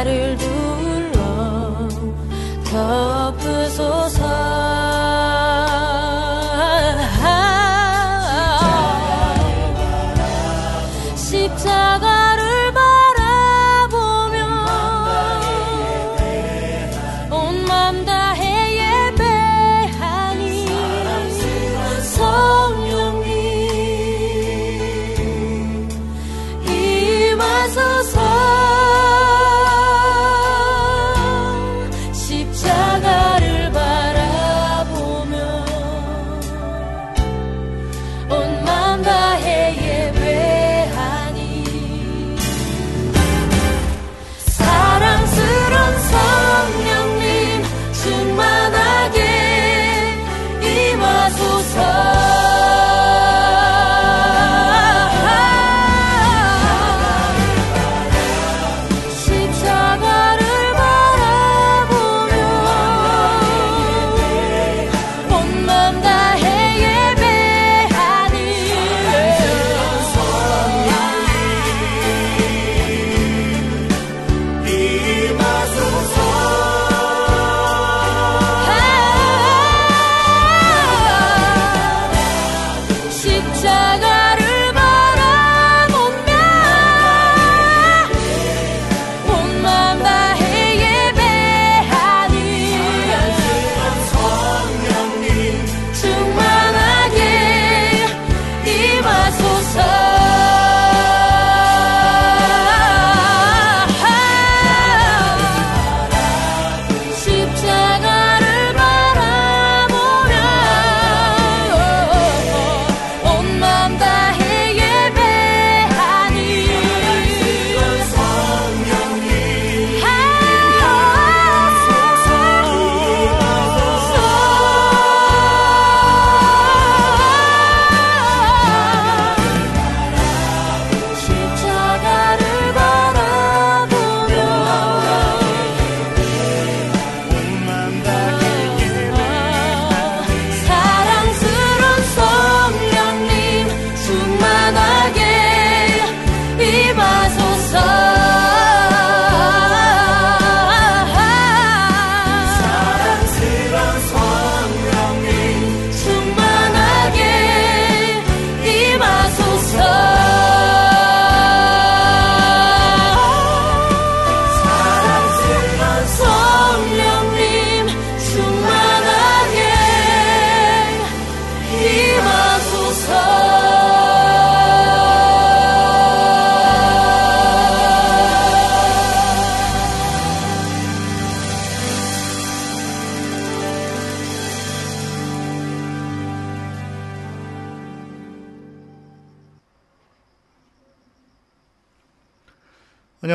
나를 둘러 덮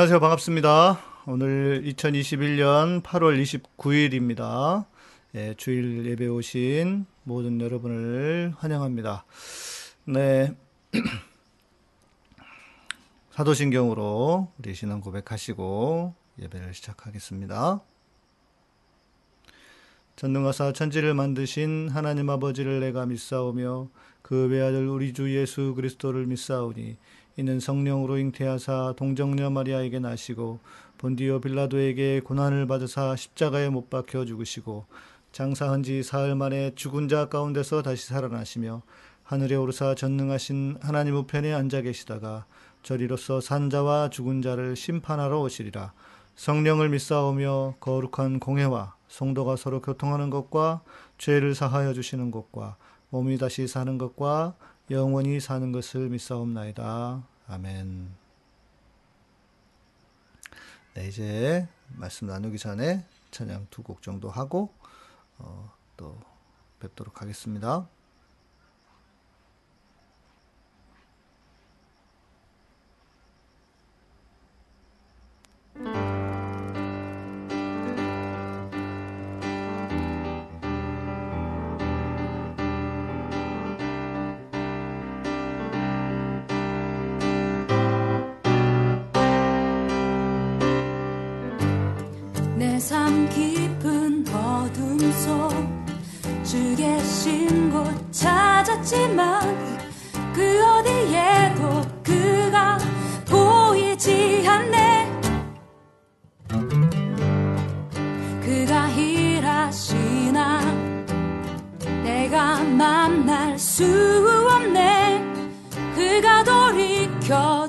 안녕하세요. 반갑습니다. 오늘 2021년 8월 29일입니다. 예, 주일 예배 오신 모든 여러분을 환영합니다. 네. 사도신경으로 우리 신앙 고백하시고 예배를 시작하겠습니다. 전능하사 천지를 만드신 하나님 아버지를 내가 믿사오며 그 외아들 우리 주 예수 그리스도를 믿사오니 이는 성령으로 잉태하사 동정녀 마리아에게 나시고 본디오 빌라도에게 고난을 받으사 십자가에 못 박혀 죽으시고 장사한 지 사흘 만에 죽은 자 가운데서 다시 살아나시며 하늘에 오르사 전능하신 하나님 우편에 앉아 계시다가 저리로서 산자와 죽은 자를 심판하러 오시리라. 성령을 믿사오며 거룩한 공회와 성도가 서로 교통하는 것과 죄를 사하여 주시는 것과 몸이 다시 사는 것과 영원히 사는 것을 믿사옵나이다. 아멘. 네, 이제 말씀 나누기 전에 찬양 두 곡 정도 하고 어, 또 뵙도록 하겠습니다. 내삶 깊은 어둠 속 주 계신 곳 찾았지만 그 어디에도 그가 보이지 않네. 그가 일하시나 내가 만날 수 없네. 그가 돌이켜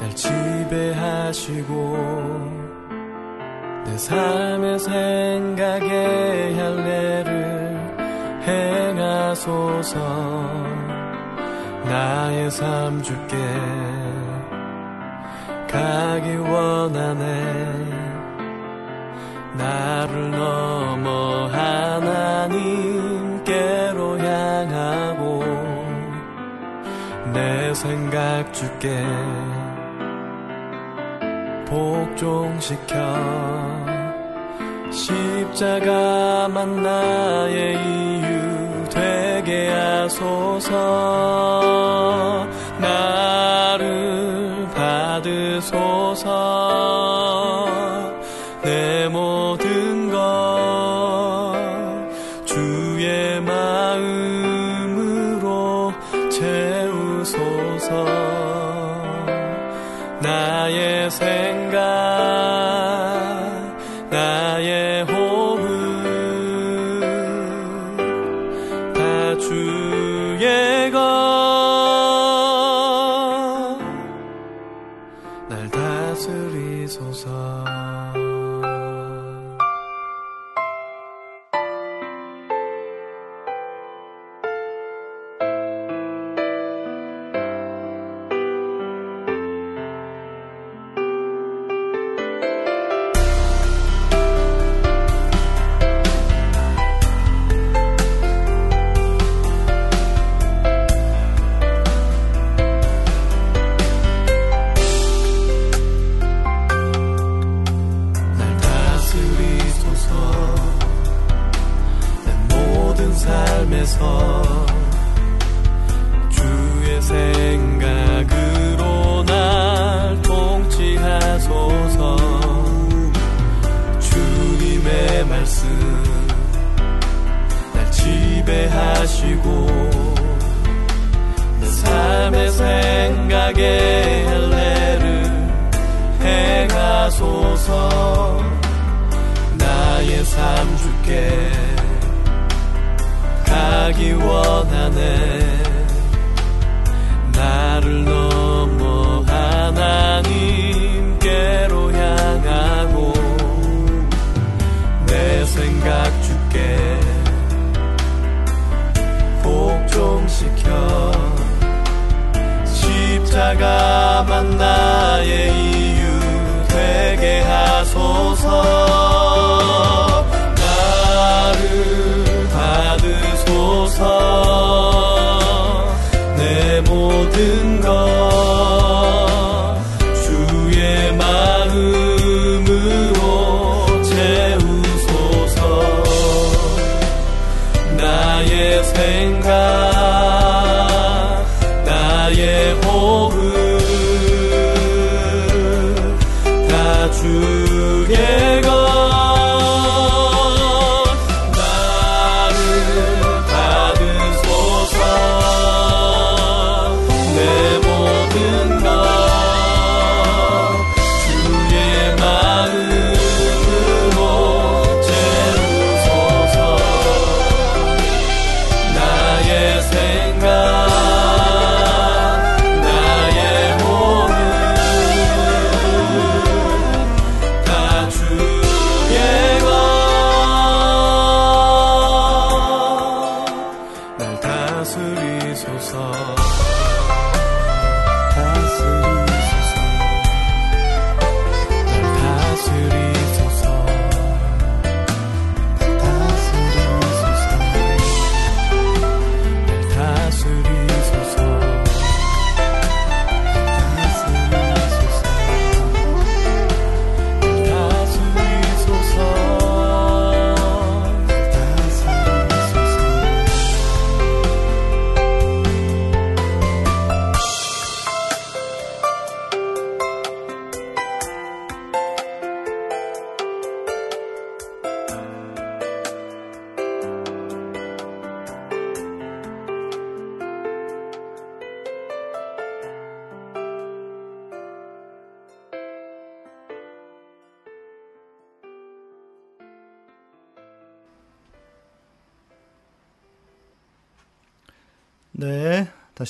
날 지배하시고 내 삶의 생각에 할례를 행하소서. 나의 삶 주께 가기 원하네. 나를 넘어 하나님께로 향하고 내 생각 주께 복종시켜 십자가만 나의 이유 되게 하소서. 나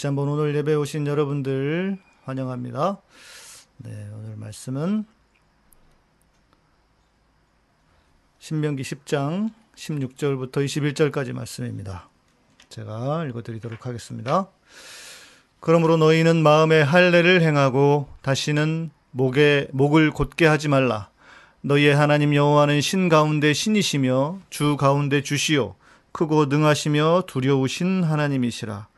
다시 한번 오늘 예배 오신 여러분들 환영합니다. 네, 오늘 말씀은 신명기 10장 16절부터 21절까지 말씀입니다. 제가 읽어드리도록 하겠습니다. 그러므로 너희는 마음에 할례를 행하고 다시는 목에 목을 곧게 하지 말라. 너희의 하나님 여호와는 신 가운데 신이시며 주 가운데 주시요 크고 능하시며 두려우신 하나님이시라.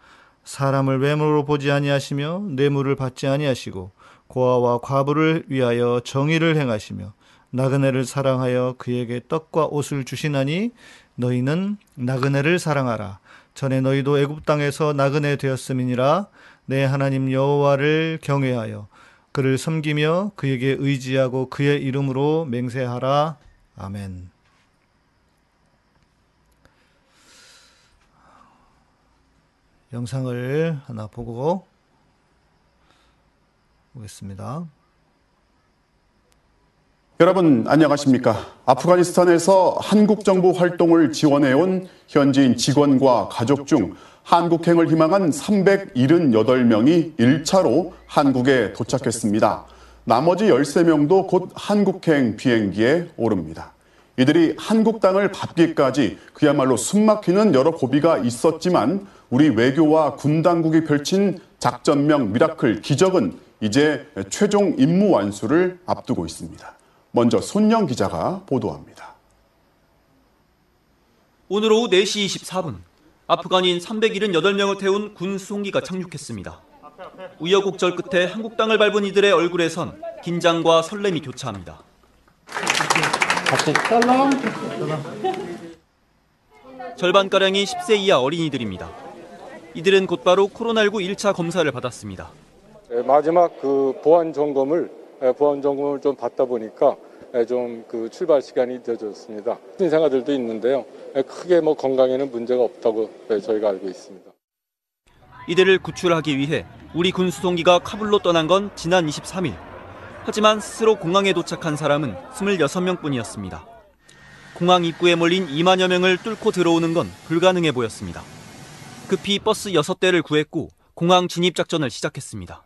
사람을 외모로 보지 아니하시며 뇌물을 받지 아니하시고 고아와 과부를 위하여 정의를 행하시며 나그네를 사랑하여 그에게 떡과 옷을 주시나니 너희는 나그네를 사랑하라. 전에 너희도 애굽 땅에서 나그네 되었음이니라. 내 하나님 여호와를 경외하여 그를 섬기며 그에게 의지하고 그의 이름으로 맹세하라. 아멘. 영상을 하나 보고 오겠습니다. 여러분 안녕하십니까? 아프가니스탄에서 한국 정부 활동을 지원해온 현지인 직원과 가족 중 한국행을 희망한 378명이 1차로 한국에 도착했습니다. 나머지 13명도 곧 한국행 비행기에 오릅니다. 이들이 한국 땅을 밟기까지 그야말로 숨막히는 여러 고비가 있었지만 우리 외교와 군 당국이 펼친 작전명 미라클 기적은 이제 최종 임무 완수를 앞두고 있습니다. 먼저 손령 기자가 보도합니다. 오늘 오후 4시 24분 아프간인 378명을 태운 군 수송기가 착륙했습니다. 우여곡절 끝에 한국 땅을 밟은 이들의 얼굴에선 긴장과 설렘이 교차합니다. 절반가량이 10세 이하 어린이들입니다. 이들은 곧바로 코로나19 1차 검사를 받았습니다. 예, 마지막 그 보안 점검을 예, 보안 점검을 좀 받다 보니까 예, 좀그 출발 시간이 늦어졌습니다. 신생아들도 있는데요. 예, 크게 뭐 건강에는 문제가 없다고 예, 저희가 알고 있습니다. 이들을 구출하기 위해 우리 군 수송기가 카불로 떠난 건 지난 23일. 하지만 스스로 공항에 도착한 사람은 26명 뿐이었습니다. 공항 입구에 몰린 2만여 명을 뚫고 들어오는 건 불가능해 보였습니다. 급히 버스 6대를 구했고 공항 진입 작전을 시작했습니다.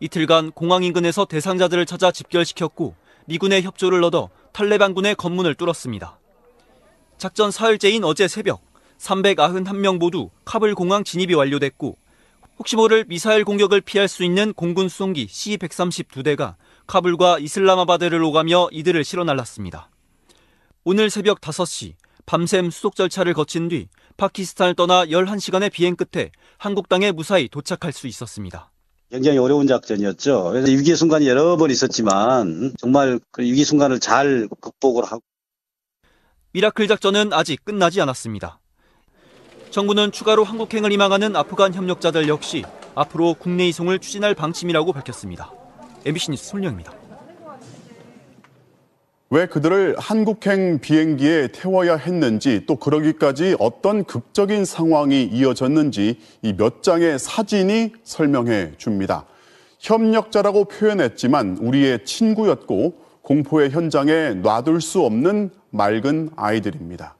이틀간 공항 인근에서 대상자들을 찾아 집결시켰고 미군의 협조를 얻어 탈레반군의 검문을 뚫었습니다. 작전 사흘째인 어제 새벽 391명 모두 카불 공항 진입이 완료됐고 혹시 모를 미사일 공격을 피할 수 있는 공군 수송기 C-132대가 카불과 이슬라마바드를 오가며 이들을 실어 날랐습니다. 오늘 새벽 5시 밤샘 수속 절차를 거친 뒤 파키스탄을 떠나 11시간의 비행 끝에 한국 땅에 무사히 도착할 수 있었습니다. 굉장히 어려운 작전이었죠. 그래서 위기 순간이 여러 번 있었지만 정말 그 위기 순간을 잘 극복을 하고 미라클 작전은 아직 끝나지 않았습니다. 정부는 추가로 한국행을 희망하는 아프간 협력자들 역시 앞으로 국내 이송을 추진할 방침이라고 밝혔습니다. MBC 뉴스 손령입니다. 왜 그들을 한국행 비행기에 태워야 했는지 또 그러기까지 어떤 극적인 상황이 이어졌는지 이 몇 장의 사진이 설명해 줍니다. 협력자라고 표현했지만 우리의 친구였고 공포의 현장에 놔둘 수 없는 맑은 아이들입니다.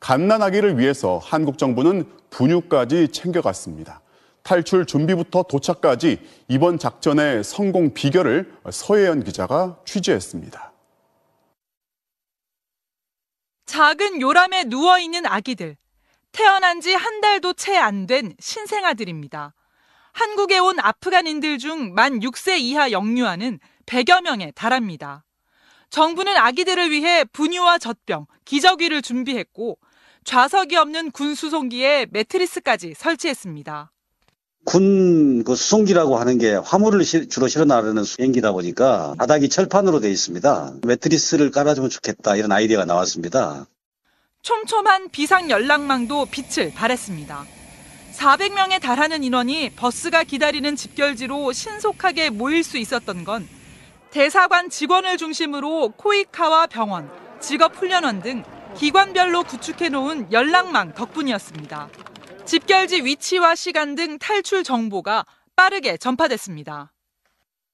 갓난아기를 위해서 한국 정부는 분유까지 챙겨갔습니다. 탈출 준비부터 도착까지 이번 작전의 성공 비결을 서혜연 기자가 취재했습니다. 작은 요람에 누워있는 아기들. 태어난 지 한 달도 채 안 된 신생아들입니다. 한국에 온 아프간인들 중 만 6세 이하 영유아는 100여 명에 달합니다. 정부는 아기들을 위해 분유와 젖병, 기저귀를 준비했고 좌석이 없는 군 수송기에 매트리스까지 설치했습니다. 군 그 수송기라고 하는 게 화물을 실- 주로 실어 나르는 비행기다 보니까 바닥이 철판으로 되어 있습니다. 매트리스를 깔아주면 좋겠다 이런 아이디어가 나왔습니다. 촘촘한 비상 연락망도 빛을 발했습니다. 400명에 달하는 인원이 버스가 기다리는 집결지로 신속하게 모일 수 있었던 건 대사관 직원을 중심으로 코이카와 병원, 직업훈련원 등 기관별로 구축해 놓은 연락망 덕분이었습니다. 집결지 위치와 시간 등 탈출 정보가 빠르게 전파됐습니다.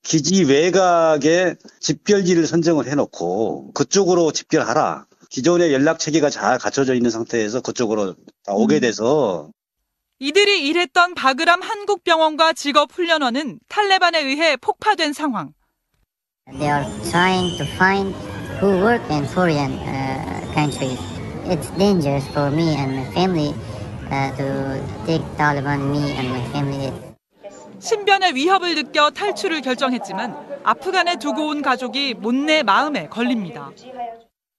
기지 외곽에 집결지를 선정을 해놓고 그쪽으로 집결하라. 기존의 연락 체계가 잘 갖춰져 있는 상태에서 그쪽으로 다 오게 돼서 이들이 일했던 바그람 한국병원과 직업훈련원은 탈레반에 의해 폭파된 상황. They are trying to find who work in foreign uh, countries. It's dangerous for me and my family uh. 신변의 위협을 느껴 탈출을 결정했지만 아프간에 두고 온 가족이 못내 마음에 걸립니다.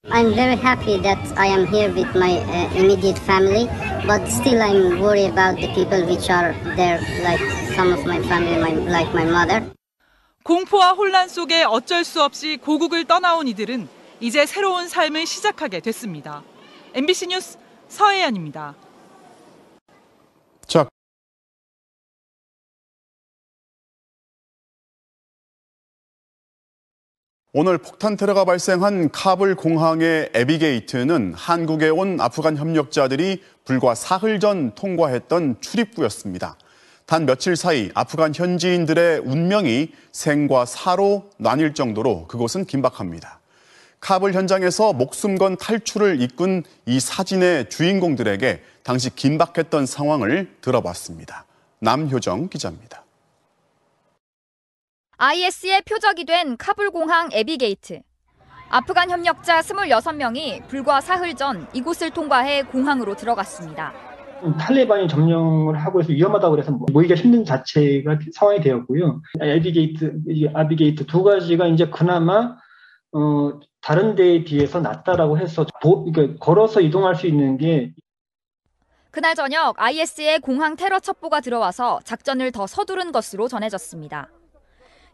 I'm very happy that I am here with my uh, immediate family, but still I'm worried about the people which are there, like some of my family, my, like my mother. 공포와 혼란 속에 어쩔 수 없이 고국을 떠나온 이들은 이제 새로운 삶을 시작하게 됐습니다. MBC 뉴스 서혜연입니다. 오늘 폭탄 테러가 발생한 카불 공항의 에비게이트는 한국에 온 아프간 협력자들이 불과 사흘 전 통과했던 출입구였습니다. 단 며칠 사이 아프간 현지인들의 운명이 생과 사로 나뉠 정도로 그곳은 긴박합니다. 카불 현장에서 목숨 건 탈출을 이끈 이 사진의 주인공들에게 당시 긴박했던 상황을 들어봤습니다. 남효정 기자입니다. IS의 표적이 된 카불 공항 에비게이트. 아프간 협력자 26명이 불과 사흘 전 이곳을 통과해 공항으로 들어갔습니다. 탈레반이 점령을 하고 해서 위험하다고 그래서 모이기가 힘든 자체가 상황이 되었고요. 에비게이트, 아비게이트 두 가지가 이제 그나마 어, 다른 데에 비해서 낫다라고 해서 보, 그러니까 걸어서 이동할 수 있는 게 그날 저녁 IS의 공항 테러 첩보가 들어와서 작전을 더 서두른 것으로 전해졌습니다.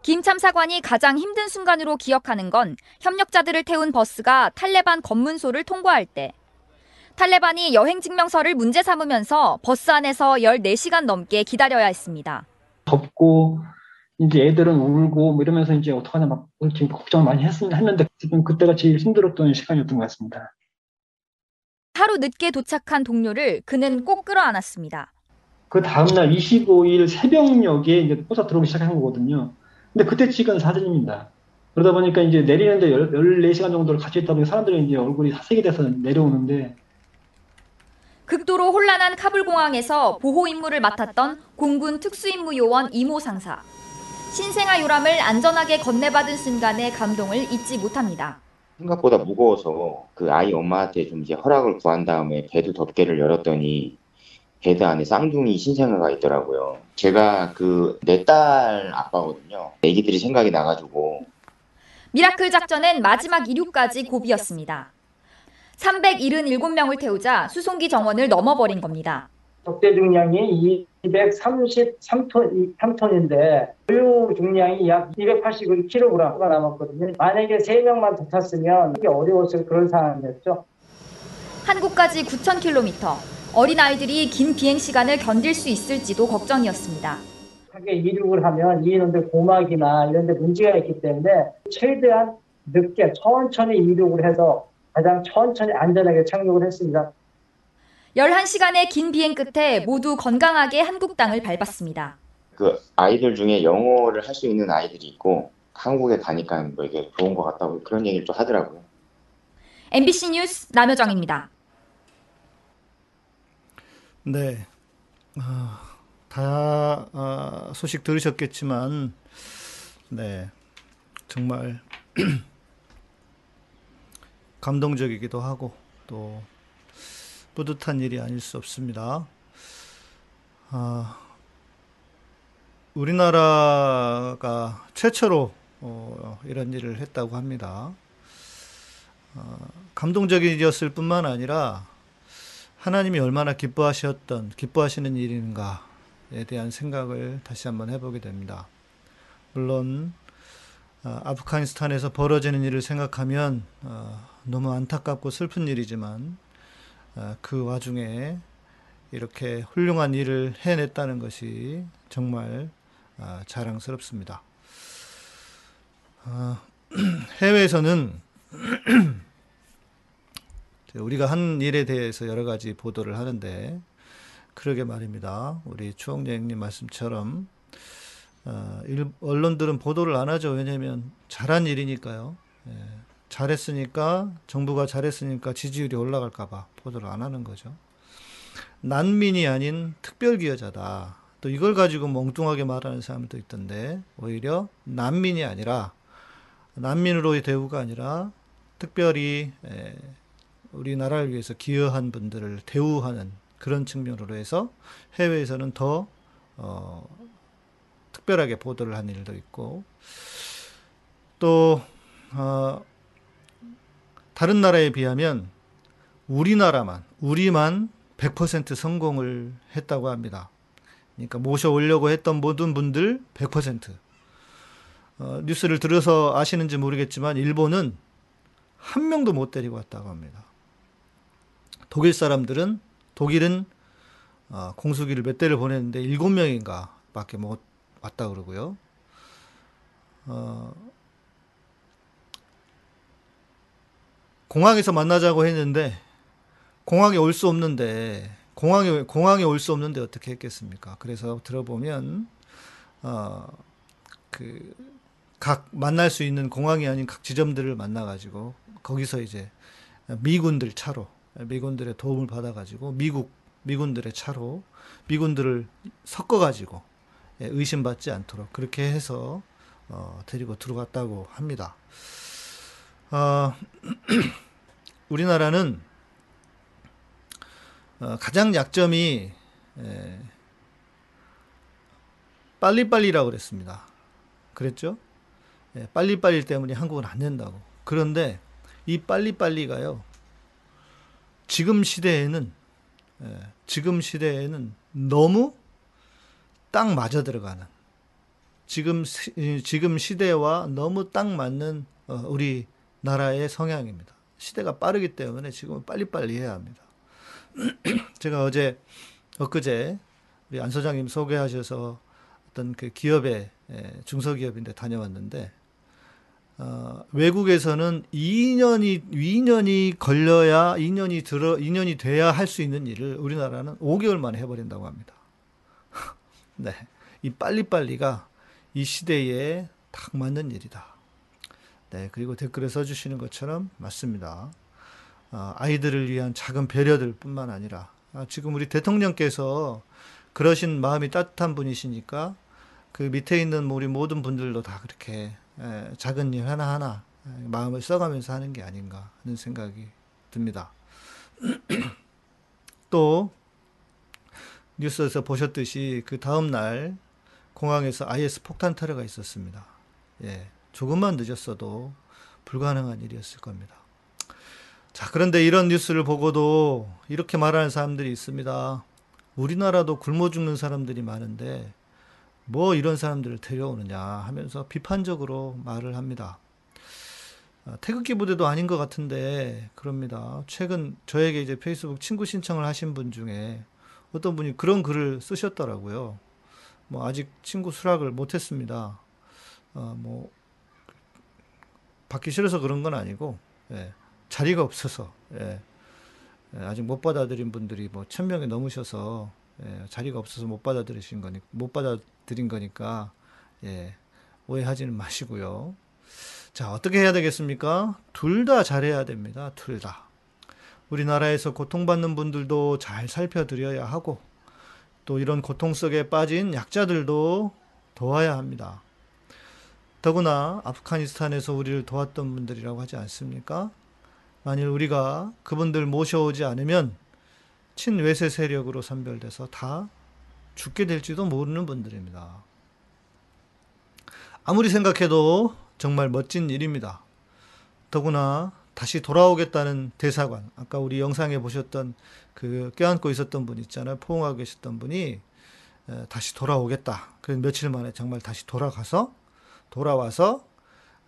김 참사관이 가장 힘든 순간으로 기억하는 건 협력자들을 태운 버스가 탈레반 검문소를 통과할 때 탈레반이 여행 증명서를 문제 삼으면서 버스 안에서 14시간 넘게 기다려야 했습니다. 덥고 이제 애들은 울고 뭐 이러면서 이제 어떡하냐 막 지금 걱정을 많이 했, 했는데 지금 그때가 제일 힘들었던 시간이었던 것 같습니다. 하루 늦게 도착한 동료를 그는 꼭 끌어안았습니다. 그 다음날 25일 새벽녘에 이제 버스 들어오기 시작한 거거든요. 근데 그때 찍은 사진입니다. 그러다 보니까 이제 내리는데 14시간 정도를 같이 있다 보니 사람들이 이제 얼굴이 사색이 돼서 내려오는데 극도로 혼란한 카불 공항에서 보호 임무를 맡았던 공군 특수임무 요원 이모 상사. 신생아 요람을 안전하게 건네받은 순간의 감동을 잊지 못합니다. 생각보다 무거워서 그 아이 엄마한테 좀 이제 허락을 구한 다음에 bed 덮개를 열었더니 bed 안에 쌍둥이 신생아가 있더라고요. 제가 그 내 딸 아빠거든요. 애기들이 생각이 나가지고 미라클 작전은 마지막 이륙까지 고비였습니다. 377명을 태우자 수송기 정원을 넘어버린 겁니다. 적대 중량이 233톤, 3톤인데 보유 중량이 약 281kg가 남았거든요. 만약에 3명만 더 탔으면 이게 어려웠을 그런 상황이었죠. 한국까지 9,000km. 어린아이들이 긴 비행 시간을 견딜 수 있을지도 걱정이었습니다. 하게 이륙을 하면 이 인원들 고막이나 이런 데 문제가 있기 때문에 최대한 늦게 천천히 이륙을 해서 가장 천천히 안전하게 착륙을 했습니다. 11시간의 긴 비행 끝에 모두 건강하게 한국 땅을 밟았습니다. 그 아이들 중에 영어를 할 수 있는 아이들이 있고 한국에 가니까 뭐 이게 좋은 것 같다고 그런 얘기를 또 하더라고요. MBC 뉴스 남효정입니다. 네. 아, 다 아, 소식 들으셨겠지만, 네. 정말 감동적이기도 하고 또 뿌듯한 일이 아닐 수 없습니다. 아, 우리나라가 최초로 어, 이런 일을 했다고 합니다. 어, 감동적인 일이었을 뿐만 아니라 하나님이 얼마나 기뻐하셨던, 기뻐하시는 일인가에 대한 생각을 다시 한번 해보게 됩니다. 물론, 어, 아프가니스탄에서 벌어지는 일을 생각하면 어, 너무 안타깝고 슬픈 일이지만 어, 그 와중에 이렇게 훌륭한 일을 해냈다는 것이 정말 아, 자랑스럽습니다. 아, 해외에서는 우리가 한 일에 대해서 여러 가지 보도를 하는데 그러게 말입니다. 우리 추억여행님 말씀처럼 어, 일, 언론들은 보도를 안 하죠. 왜냐하면 잘한 일이니까요. 예, 잘했으니까 정부가 잘했으니까 지지율이 올라갈까봐 보도를 안 하는 거죠. 난민이 아닌 특별기여자다. 또 이걸 가지고 멍뚱하게 말하는 사람도 있던데 오히려 난민이 아니라 난민으로의 대우가 아니라 특별히 에, 우리나라를 위해서 기여한 분들을 대우하는 그런 측면으로 해서 해외에서는 더 어, 특별하게 보도를 한 일도 있고 또 어, 다른 나라에 비하면 우리나라만 우리만 100% 성공을 했다고 합니다. 그러니까 모셔오려고 했던 모든 분들 100%. 어, 뉴스를 들어서 아시는지 모르겠지만 일본은 한 명도 못 데리고 왔다고 합니다. 독일 사람들은 독일은 어, 공수기를 몇 대를 보냈는데 일곱 명인가 밖에 못 왔다 그러고요. 어, 공항에서 만나자고 했는데 공항에 올 수 없는데 공항에 공항에 올 수 없는데 어떻게 했겠습니까? 그래서 들어보면 어 그 각 만날 수 있는 공항이 아닌 각 지점들을 만나 가지고 거기서 이제 미군들 차로 미군들의 도움을 받아 가지고 미국 미군들의 차로 미군들을 섞어 가지고 예, 의심받지 않도록 그렇게 해서 어, 데리고 들어갔다고 합니다. 어, 우리나라는 어, 가장 약점이 에, 빨리빨리라고 그랬습니다. 그랬죠? 예, 빨리빨리 때문에 한국은 안 된다고. 그런데 이 빨리빨리가요. 지금 시대에는 예, 지금 시대에는 너무 딱 맞아 들어가는 지금 시, 지금 시대와 너무 딱 맞는 어, 우리 나라의 성향입니다. 시대가 빠르기 때문에 지금은 빨리빨리 해야 합니다. 제가 어제 엊그제 우리 안 소장님 소개하셔서 어떤 그 기업에 중소기업인데 다녀왔는데 어, 외국에서는 2년이 2년이 걸려야 2년이 들어 2년이 돼야 할 수 있는 일을 우리나라는 5개월 만에 해버린다고 합니다. 네, 이 빨리빨리가 이 시대에 딱 맞는 일이다. 네, 그리고 댓글에 써주시는 것처럼 맞습니다. 어, 아이들을 위한 작은 배려들 뿐만 아니라 아, 지금 우리 대통령께서 그러신 마음이 따뜻한 분이시니까 그 밑에 있는 우리 모든 분들도 다 그렇게 에, 작은 일 하나하나 에, 마음을 써가면서 하는 게 아닌가 하는 생각이 듭니다. 또 뉴스에서 보셨듯이 그 다음 날 공항에서 IS 폭탄 테러가 있었습니다. 예, 조금만 늦었어도 불가능한 일이었을 겁니다. 자, 그런데 이런 뉴스를 보고도 이렇게 말하는 사람들이 있습니다. 우리나라도 굶어 죽는 사람들이 많은데 뭐 이런 사람들을 데려오느냐 하면서 비판적으로 말을 합니다. 아, 태극기 부대도 아닌 것 같은데 그럽니다. 최근 저에게 이제 페이스북 친구 신청을 하신 분 중에 어떤 분이 그런 글을 쓰셨더라고요. 뭐 아직 친구 수락을 못했습니다. 어, 뭐 받기 싫어서 그런 건 아니고 예, 자리가 없어서 예, 예, 아직 못 받아들인 분들이 뭐 천 명이 넘으셔서 예, 자리가 없어서 못 받아들이신 거니 못 받아 들인 거니까 예, 오해하지는 마시고요. 자 어떻게 해야 되겠습니까? 둘 다 잘해야 됩니다. 둘 다. 우리나라에서 고통받는 분들도 잘 살펴드려야 하고 또 이런 고통 속에 빠진 약자들도 도와야 합니다. 더구나 아프가니스탄에서 우리를 도왔던 분들이라고 하지 않습니까? 만일 우리가 그분들 모셔오지 않으면 친외세 세력으로 선별돼서 다 죽게 될지도 모르는 분들입니다. 아무리 생각해도 정말 멋진 일입니다. 더구나 다시 돌아오겠다는 대사관, 아까 우리 영상에 보셨던 그 껴안고 있었던 분 있잖아요. 포옹하고 계셨던 분이 다시 돌아오겠다. 그래서 며칠 만에 정말 다시 돌아가서 돌아와서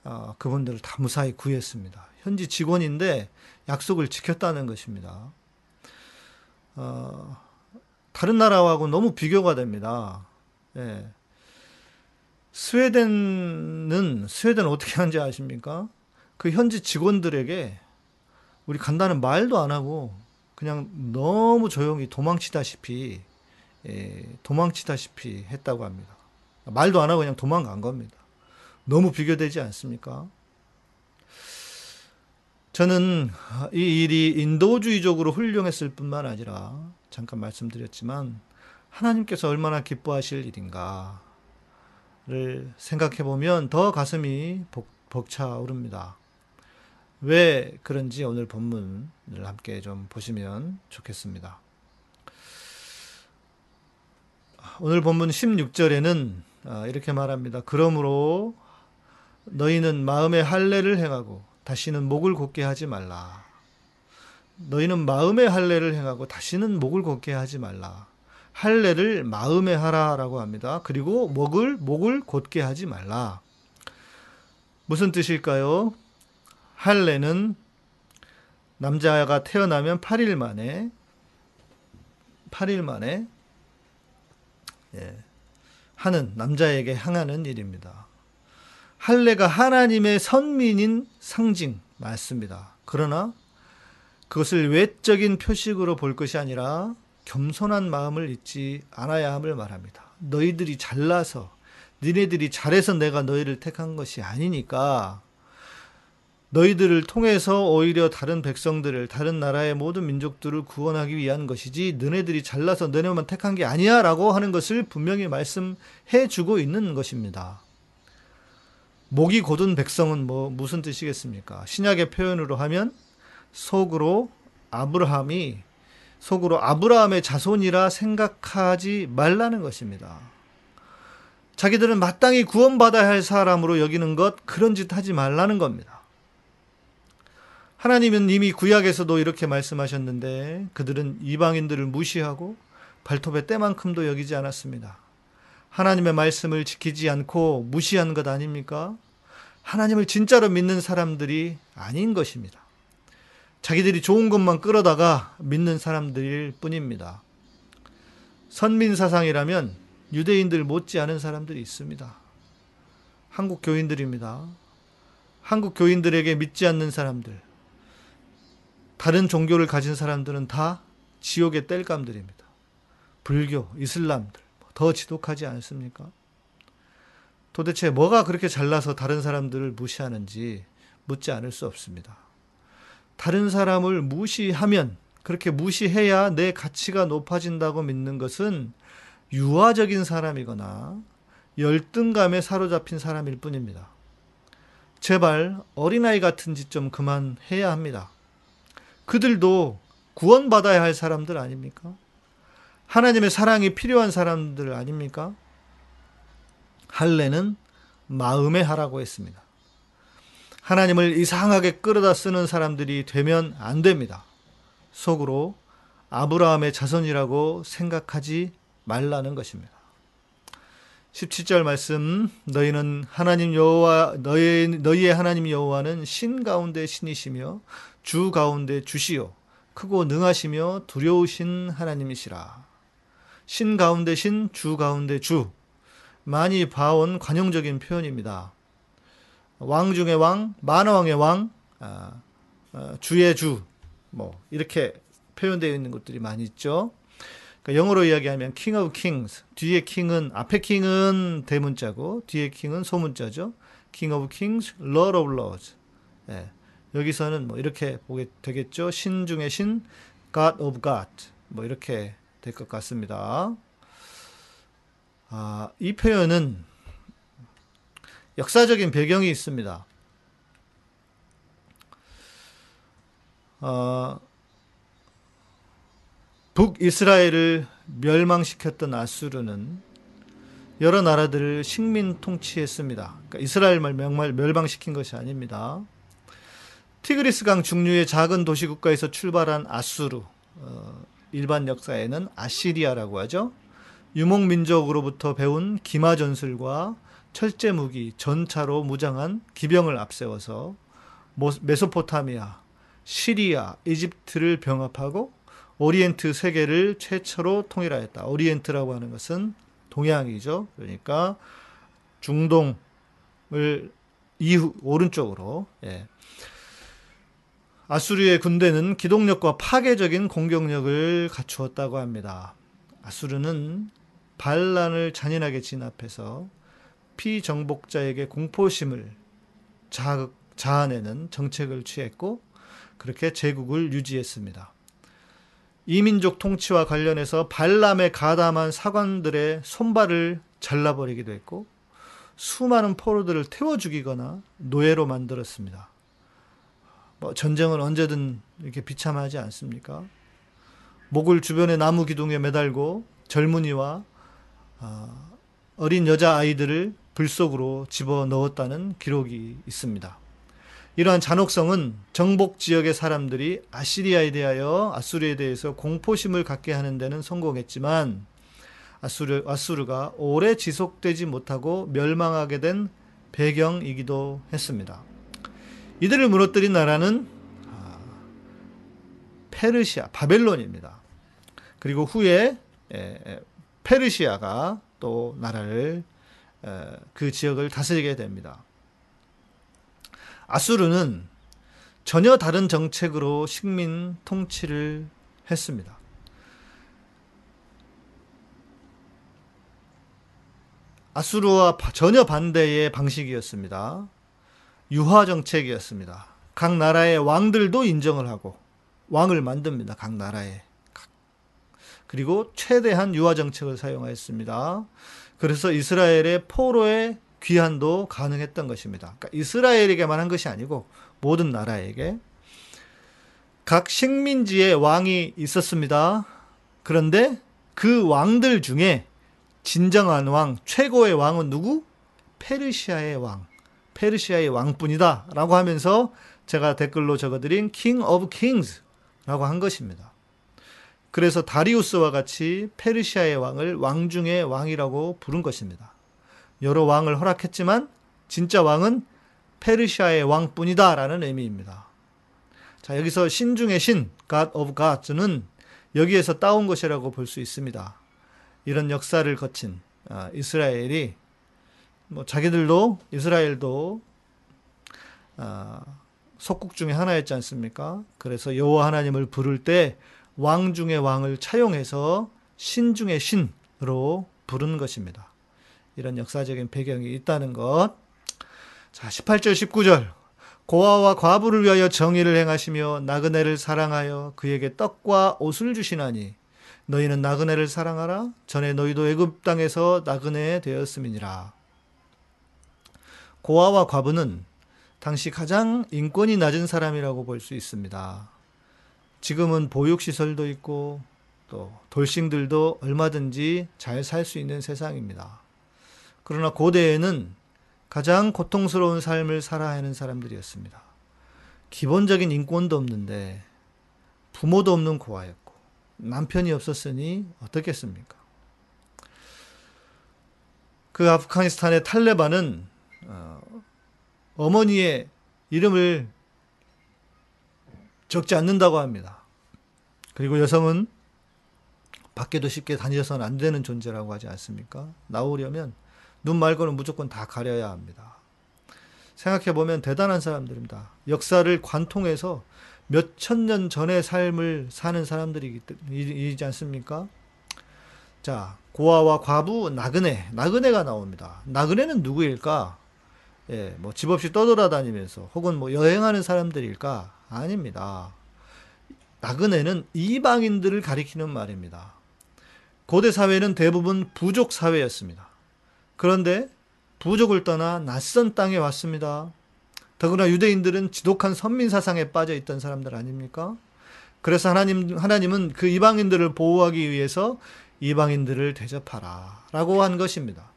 어, 그분들을 다 무사히 구했습니다. 현지 직원인데 약속을 지켰다는 것입니다. 어, 다른 나라하고 너무 비교가 됩니다. 예. 스웨덴은 스웨덴 어떻게 하는지 아십니까? 그 현지 직원들에게 우리 간다는 말도 안 하고 그냥 너무 조용히 도망치다시피 예, 도망치다시피 했다고 합니다. 말도 안 하고 그냥 도망간 겁니다. 너무 비교되지 않습니까? 저는 이 일이 인도주의적으로 훌륭했을 뿐만 아니라 잠깐 말씀드렸지만 하나님께서 얼마나 기뻐하실 일인가를 생각해 보면 더 가슴이 벅, 벅차오릅니다. 왜 그런지 오늘 본문을 함께 좀 보시면 좋겠습니다. 오늘 본문 16절에는 아, 이렇게 말합니다. 그러므로 너희는 마음의 할례를 행하고 다시는 목을 곧게 하지 말라. 너희는 마음의 할례를 행하고 다시는 목을 곧게 하지 말라. 할례를 마음에 하라라고 합니다. 그리고 목을 목을 곧게 하지 말라. 무슨 뜻일까요? 할례는 남자가 태어나면 8일 만에 8일 만에 예, 하는 남자에게 향하는 일입니다. 할례가 하나님의 선민인 상징 맞습니다. 그러나 그것을 외적인 표식으로 볼 것이 아니라 겸손한 마음을 잊지 않아야 함을 말합니다. 너희들이 잘나서 니네들이 잘해서 내가 너희를 택한 것이 아니니까 너희들을 통해서 오히려 다른 백성들을 다른 나라의 모든 민족들을 구원하기 위한 것이지 너네들이 잘나서 너네만 택한 게 아니야라고 하는 것을 분명히 말씀해 주고 있는 것입니다. 목이 곧은 백성은 뭐 무슨 뜻이겠습니까? 신약의 표현으로 하면 속으로 아브라함이 속으로 아브라함의 자손이라 생각하지 말라는 것입니다. 자기들은 마땅히 구원받아야 할 사람으로 여기는 것 그런 짓 하지 말라는 겁니다. 하나님은 이미 구약에서도 이렇게 말씀하셨는데 그들은 이방인들을 무시하고 발톱의 때만큼도 여기지 않았습니다. 하나님의 말씀을 지키지 않고 무시한 것 아닙니까? 하나님을 진짜로 믿는 사람들이 아닌 것입니다. 자기들이 좋은 것만 끌어다가 믿는 사람들일 뿐입니다. 선민 사상이라면 유대인들 못지않은 사람들이 있습니다. 한국 교인들입니다. 한국 교인들에게 믿지 않는 사람들, 다른 종교를 가진 사람들은 다 지옥의 땔감들입니다. 불교, 이슬람들 더 지독하지 않습니까? 도대체 뭐가 그렇게 잘나서 다른 사람들을 무시하는지 묻지 않을 수 없습니다. 다른 사람을 무시하면 그렇게 무시해야 내 가치가 높아진다고 믿는 것은 유아적인 사람이거나 열등감에 사로잡힌 사람일 뿐입니다. 제발 어린아이 같은 짓 좀 그만해야 합니다. 그들도 구원받아야 할 사람들 아닙니까? 하나님의 사랑이 필요한 사람들 아닙니까? 할례는 마음에 하라고 했습니다. 하나님을 이상하게 끌어다 쓰는 사람들이 되면 안 됩니다. 속으로 아브라함의 자손이라고 생각하지 말라는 것입니다. 17절 말씀 너희는 하나님 여호와 너희 너희의 하나님 여호와는 신 가운데 신이시며 주 가운데 주시요 크고 능하시며 두려우신 하나님이시라. 신 가운데 신, 주 가운데 주. 많이 봐온 관용적인 표현입니다. 왕 중의 왕, 만왕의 왕, 아, 아, 주의 주, 뭐 이렇게 표현되어 있는 것들이 많이 있죠. 그러니까 영어로 이야기하면 King of Kings. 뒤에 킹은 앞에 킹은 대문자고 뒤에 킹은 소문자죠. King of Kings, Lord of Lords. 예. 여기서는 뭐 이렇게 보게 되겠죠. 신 중의 신, God of God. 뭐 이렇게 될 것 같습니다. 아, 이 표현은 역사적인 배경이 있습니다. 어, 북이스라엘을 멸망시켰던 아수르는 여러 나라들을 식민 통치했습니다. 그러니까 이스라엘만 명말 멸망시킨 것이 아닙니다. 티그리스강 중류의 작은 도시 국가에서 출발한 아수르, 어, 일반 역사에는 아시리아라고 하죠. 유목민족으로부터 배운 기마 전술과 철제 무기, 전차로 무장한 기병을 앞세워서 메소포타미아, 시리아, 이집트를 병합하고 오리엔트 세계를 최초로 통일하였다. 오리엔트라고 하는 것은 동양이죠. 그러니까 중동을 이후 오른쪽으로 예. 아수르의 군대는 기동력과 파괴적인 공격력을 갖추었다고 합니다. 아수르는 반란을 잔인하게 진압해서 피정복자에게 공포심을 자아내는 정책을 취했고 그렇게 제국을 유지했습니다. 이민족 통치와 관련해서 발람의 가담한 사관들의 손발을 잘라버리기도 했고 수많은 포로들을 태워 죽이거나 노예로 만들었습니다. 뭐 전쟁은 언제든 이렇게 비참하지 않습니까? 목을 주변의 나무 기둥에 매달고 젊은이와 아, 어린 여자 아이들을 불 속으로 집어 넣었다는 기록이 있습니다. 이러한 잔혹성은 정복 지역의 사람들이 아시리아에 대하여 아수르에 대해서 공포심을 갖게 하는 데는 성공했지만 아수르, 아수르가 오래 지속되지 못하고 멸망하게 된 배경이기도 했습니다. 이들을 무너뜨린 나라는 아, 페르시아, 바벨론입니다. 그리고 후에 페르시아가 또 나라를 그 지역을 다스리게 됩니다. 아수르는 전혀 다른 정책으로 식민 통치를 했습니다. 아수르와 전혀 반대의 방식이었습니다. 유화 정책이었습니다. 각 나라의 왕들도 인정을 하고 왕을 만듭니다. 각 나라에. 그리고 최대한 유화 정책을 사용하였습니다. 그래서 이스라엘의 포로의 귀환도 가능했던 것입니다. 그러니까 이스라엘에게만 한 것이 아니고 모든 나라에게 각 식민지에 왕이 있었습니다. 그런데 그 왕들 중에 진정한 왕, 최고의 왕은 누구? 페르시아의 왕. 페르시아의 왕뿐이다. 라고 하면서 제가 댓글로 적어드린 King of Kings 라고 한 것입니다. 그래서 다리우스와 같이 페르시아의 왕을 왕 중의 왕이라고 부른 것입니다. 여러 왕을 허락했지만 진짜 왕은 페르시아의 왕뿐이다 라는 의미입니다. 자, 여기서 신 중의 신, God of Gods는 여기에서 따온 것이라고 볼 수 있습니다. 이런 역사를 거친 아, 이스라엘이 뭐 자기들도 이스라엘도 아, 속국 중에 하나였지 않습니까? 그래서 여호와 하나님을 부를 때 왕 중의 왕을 차용해서 신 중의 신으로 부른 것입니다. 이런 역사적인 배경이 있다는 것. 자, 18절, 19절. 고아와 과부를 위하여 정의를 행하시며 나그네를 사랑하여 그에게 떡과 옷을 주시나니 너희는 나그네를 사랑하라. 전에 너희도 애굽 땅에서 나그네 되었음이니라. 고아와 과부는 당시 가장 인권이 낮은 사람이라고 볼 수 있습니다. 지금은 보육시설도 있고 또 돌싱들도 얼마든지 잘 살 수 있는 세상입니다. 그러나 고대에는 가장 고통스러운 삶을 살아야 하는 사람들이었습니다. 기본적인 인권도 없는데 부모도 없는 고아였고 남편이 없었으니 어떻겠습니까? 그 아프가니스탄의 탈레반은 어, 어머니의 이름을 적지 않는다고 합니다. 그리고 여성은 밖에도 쉽게 다니서는 안 되는 존재라고 하지 않습니까? 나오려면 눈 말고는 무조건 다 가려야 합니다. 생각해 보면 대단한 사람들입니다. 역사를 관통해서 몇 천 년 전의 삶을 사는 사람들이지 않습니까? 자, 고아와 과부, 나그네, 나그네가 나옵니다. 나그네는 누구일까? 예, 뭐 집 없이 떠돌아다니면서 혹은 뭐 여행하는 사람들일까? 아닙니다. 나그네는 이방인들을 가리키는 말입니다. 고대 사회는 대부분 부족 사회였습니다. 그런데 부족을 떠나 낯선 땅에 왔습니다. 더구나 유대인들은 지독한 선민 사상에 빠져 있던 사람들 아닙니까? 그래서 하나님, 하나님은 그 이방인들을 보호하기 위해서 이방인들을 대접하라. 라고 한 것입니다.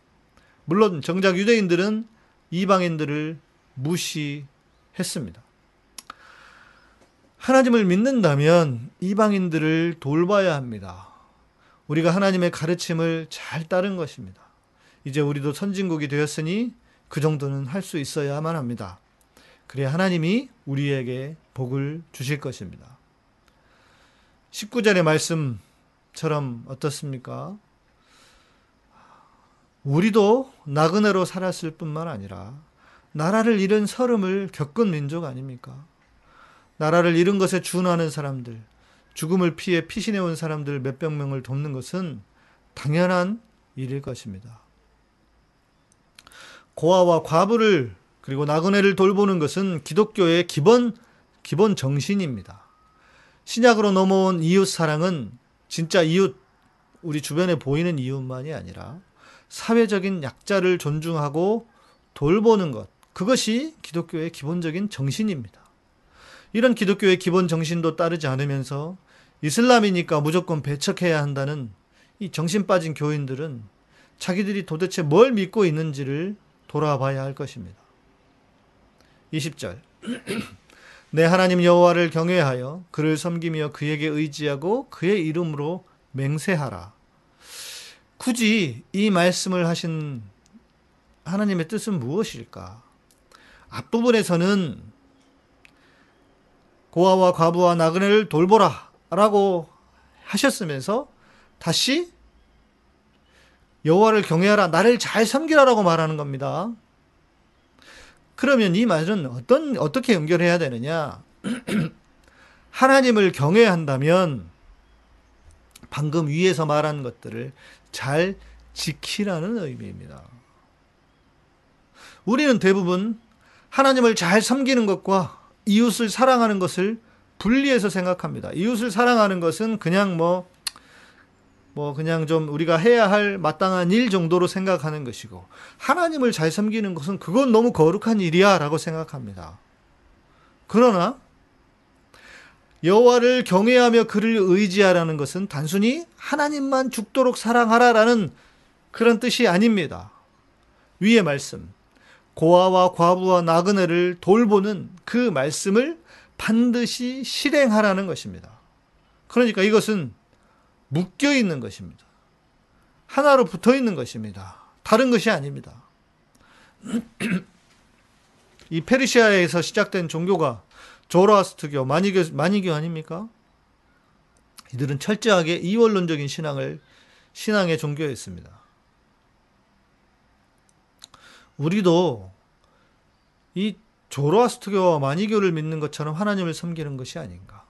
물론 정작 유대인들은 이방인들을 무시했습니다. 하나님을 믿는다면 이방인들을 돌봐야 합니다. 우리가 하나님의 가르침을 잘 따른 것입니다. 이제 우리도 선진국이 되었으니 그 정도는 할 수 있어야만 합니다. 그래야 하나님이 우리에게 복을 주실 것입니다. 19절의 말씀처럼 어떻습니까? 우리도 나그네로 살았을 뿐만 아니라 나라를 잃은 서름을 겪은 민족 아닙니까? 나라를 잃은 것에 준하는 사람들, 죽음을 피해 피신해온 사람들 몇백 명을 돕는 것은 당연한 일일 것입니다. 고아와 과부를 그리고 나그네를 돌보는 것은 기독교의 기본 기본 정신입니다. 신약으로 넘어온 이웃 사랑은 진짜 이웃, 우리 주변에 보이는 이웃만이 아니라 사회적인 약자를 존중하고 돌보는 것. 그것이 기독교의 기본적인 정신입니다. 이런 기독교의 기본 정신도 따르지 않으면서 이슬람이니까 무조건 배척해야 한다는 이 정신 빠진 교인들은 자기들이 도대체 뭘 믿고 있는지를 돌아봐야 할 것입니다. 20절. 내 하나님 여호와를 경외하여 그를 섬기며 그에게 의지하고 그의 이름으로 맹세하라. 굳이 이 말씀을 하신 하나님의 뜻은 무엇일까? 앞부분에서는 고아와 과부와 나그네를 돌보라 라고 하셨으면서 다시 여호와를 경외하라 나를 잘 섬기라라고 말하는 겁니다. 그러면 이 말은 어떤 어떻게 연결해야 되느냐? 하나님을 경외한다면 방금 위에서 말한 것들을 잘 지키라는 의미입니다. 우리는 대부분 하나님을 잘 섬기는 것과 이웃을 사랑하는 것을 분리해서 생각합니다. 이웃을 사랑하는 것은 그냥 뭐, 뭐, 그냥 좀 우리가 해야 할 마땅한 일 정도로 생각하는 것이고, 하나님을 잘 섬기는 것은 그건 너무 거룩한 일이야 라고 생각합니다. 그러나, 여호와를 경외하며 그를 의지하라는 것은 단순히 하나님만 죽도록 사랑하라라는 그런 뜻이 아닙니다. 위의 말씀. 고아와 과부와 나그네를 돌보는 그 말씀을 반드시 실행하라는 것입니다. 그러니까 이것은 묶여 있는 것입니다. 하나로 붙어 있는 것입니다. 다른 것이 아닙니다. 이 페르시아에서 시작된 종교가 조로아스트교, 마니교, 마니교 아닙니까? 이들은 철저하게 이원론적인 신앙을 신앙의 종교였습니다. 우리도 이 조로아스트교와 마니교를 믿는 것처럼 하나님을 섬기는 것이 아닌가.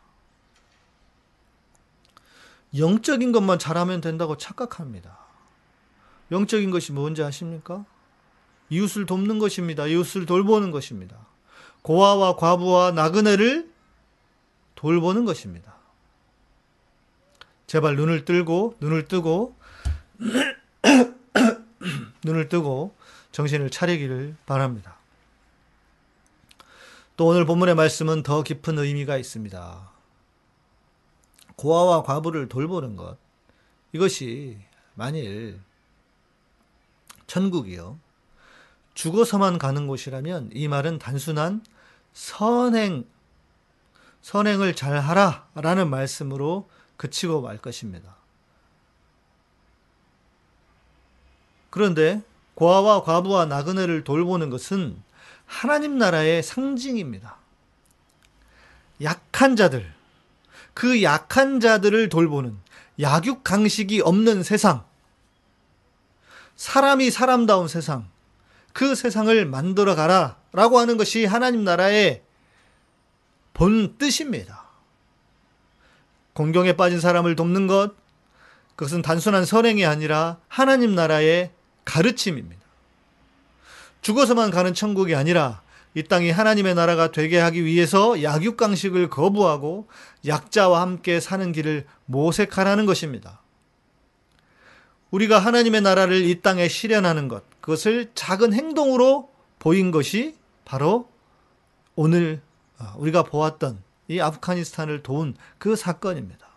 영적인 것만 잘하면 된다고 착각합니다. 영적인 것이 뭔지 아십니까? 이웃을 돕는 것입니다. 이웃을 돌보는 것입니다. 고아와 과부와 나그네를 돌보는 것입니다. 제발 눈을 뜨고 눈을 뜨고 눈을 뜨고 정신을 차리기를 바랍니다. 또 오늘 본문의 말씀은 더 깊은 의미가 있습니다. 고아와 과부를 돌보는 것. 이것이 만일 천국이요. 죽어서만 가는 곳이라면 이 말은 단순한 선행, 선행을 잘 하라 라는 말씀으로 그치고 말 것입니다. 그런데 고아와 과부와 나그네를 돌보는 것은 하나님 나라의 상징입니다. 약한 자들, 그 약한 자들을 돌보는 약육 강식이 없는 세상, 사람이 사람다운 세상, 그 세상을 만들어 가라 라고 하는 것이 하나님 나라의 본 뜻입니다. 공경에 빠진 사람을 돕는 것, 그것은 단순한 선행이 아니라 하나님 나라의 가르침입니다. 죽어서만 가는 천국이 아니라 이 땅이 하나님의 나라가 되게 하기 위해서 약육강식을 거부하고 약자와 함께 사는 길을 모색하라는 것입니다. 우리가 하나님의 나라를 이 땅에 실현하는 것, 그것을 작은 행동으로 보인 것이 바로 오늘 아, 우리가 보았던 이 아프가니스탄을 도운 그 사건입니다.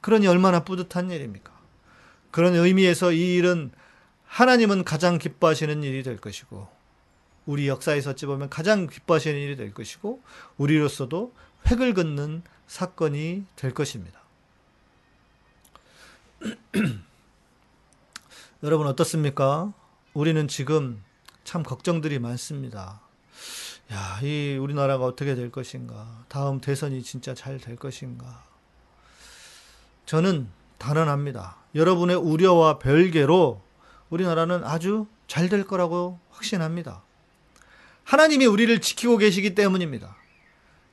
그러니 얼마나 뿌듯한 일입니까? 그런 의미에서 이 일은 하나님은 가장 기뻐하시는 일이 될 것이고 우리 역사에서 어찌 보면 가장 기뻐하시는 일이 될 것이고 우리로서도 획을 긋는 사건이 될 것입니다. 여러분 어떻습니까? 우리는 지금 참 걱정들이 많습니다. 야, 이 우리나라가 어떻게 될 것인가? 다음 대선이 진짜 잘 될 것인가? 저는 단언합니다. 여러분의 우려와 별개로 우리나라는 아주 잘 될 거라고 확신합니다. 하나님이 우리를 지키고 계시기 때문입니다.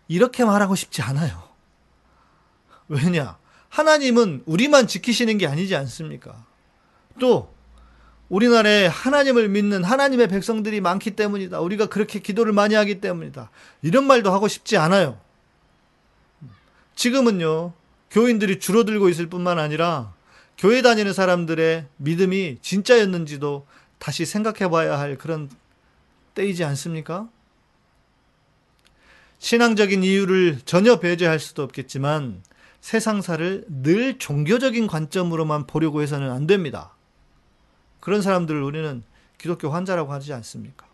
이렇게 말하고 싶지 않아요. 왜냐? 하나님은 우리만 지키시는 게 아니지 않습니까? 또 우리나라에 하나님을 믿는 하나님의 백성들이 많기 때문이다. 우리가 그렇게 기도를 많이 하기 때문이다. 이런 말도 하고 싶지 않아요. 지금은요, 교인들이 줄어들고 있을 뿐만 아니라 교회 다니는 사람들의 믿음이 진짜였는지도 다시 생각해 봐야 할 그런 때이지 않습니까? 신앙적인 이유를 전혀 배제할 수도 없겠지만 세상사를 늘 종교적인 관점으로만 보려고 해서는 안 됩니다. 그런 사람들을 우리는 기독교 환자라고 하지 않습니까?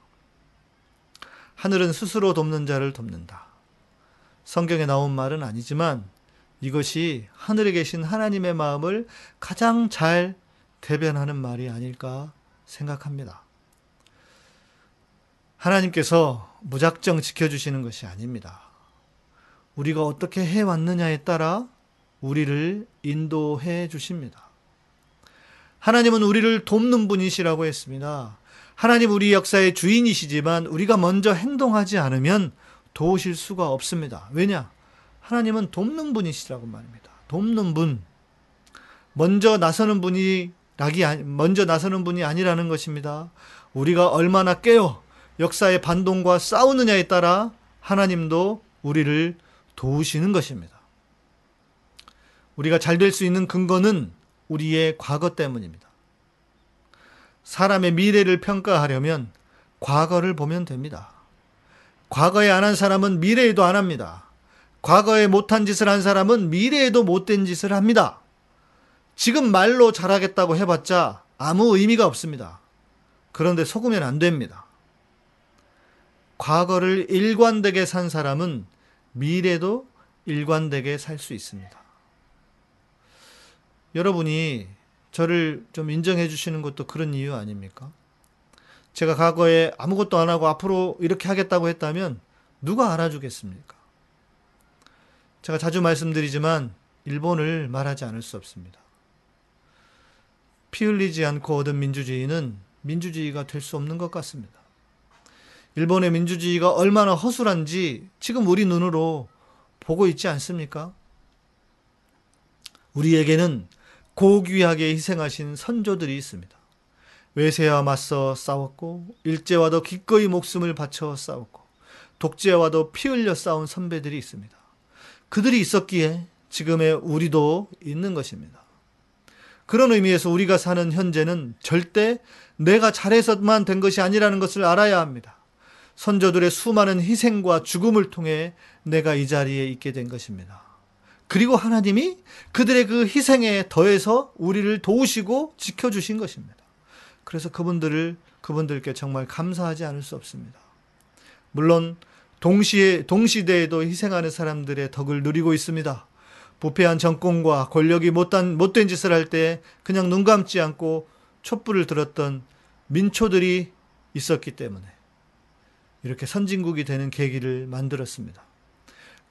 하늘은 스스로 돕는 자를 돕는다. 성경에 나온 말은 아니지만 이것이 하늘에 계신 하나님의 마음을 가장 잘 대변하는 말이 아닐까 생각합니다. 하나님께서 무작정 지켜주시는 것이 아닙니다. 우리가 어떻게 해왔느냐에 따라 우리를 인도해 주십니다. 하나님은 우리를 돕는 분이시라고 했습니다. 하나님 우리 역사의 주인이시지만 우리가 먼저 행동하지 않으면 도우실 수가 없습니다. 왜냐? 하나님은 돕는 분이시라고 말입니다. 돕는 분. 먼저 나서는 분이 락이 먼저 나서는 분이 아니라는 것입니다. 우리가 얼마나 깨어 역사의 반동과 싸우느냐에 따라 하나님도 우리를 도우시는 것입니다. 우리가 잘 될 수 있는 근거는 우리의 과거 때문입니다. 사람의 미래를 평가하려면 과거를 보면 됩니다. 과거에 안 한 사람은 미래에도 안 합니다. 과거에 못한 짓을 한 사람은 미래에도 못된 짓을 합니다. 지금 말로 잘하겠다고 해봤자 아무 의미가 없습니다. 그런데 속으면 안 됩니다. 과거를 일관되게 산 사람은 미래도 일관되게 살 수 있습니다. 여러분이 저를 좀 인정해 주시는 것도 그런 이유 아닙니까? 제가 과거에 아무것도 안 하고 앞으로 이렇게 하겠다고 했다면 누가 알아주겠습니까? 제가 자주 말씀드리지만 일본을 말하지 않을 수 없습니다. 피 흘리지 않고 얻은 민주주의는 민주주의가 될 수 없는 것 같습니다. 일본의 민주주의가 얼마나 허술한지 지금 우리 눈으로 보고 있지 않습니까? 우리에게는 고귀하게 희생하신 선조들이 있습니다. 외세와 맞서 싸웠고 일제와도 기꺼이 목숨을 바쳐 싸웠고 독재와도 피 흘려 싸운 선배들이 있습니다. 그들이 있었기에 지금의 우리도 있는 것입니다. 그런 의미에서 우리가 사는 현재는 절대 내가 잘해서만 된 것이 아니라는 것을 알아야 합니다. 선조들의 수많은 희생과 죽음을 통해 내가 이 자리에 있게 된 것입니다. 그리고 하나님이 그들의 그 희생에 더해서 우리를 도우시고 지켜주신 것입니다. 그래서 그분들을, 그분들께 정말 감사하지 않을 수 없습니다. 물론, 동시에, 동시대에도 희생하는 사람들의 덕을 누리고 있습니다. 부패한 정권과 권력이 못된, 못된 짓을 할 때 그냥 눈 감지 않고 촛불을 들었던 민초들이 있었기 때문에 이렇게 선진국이 되는 계기를 만들었습니다.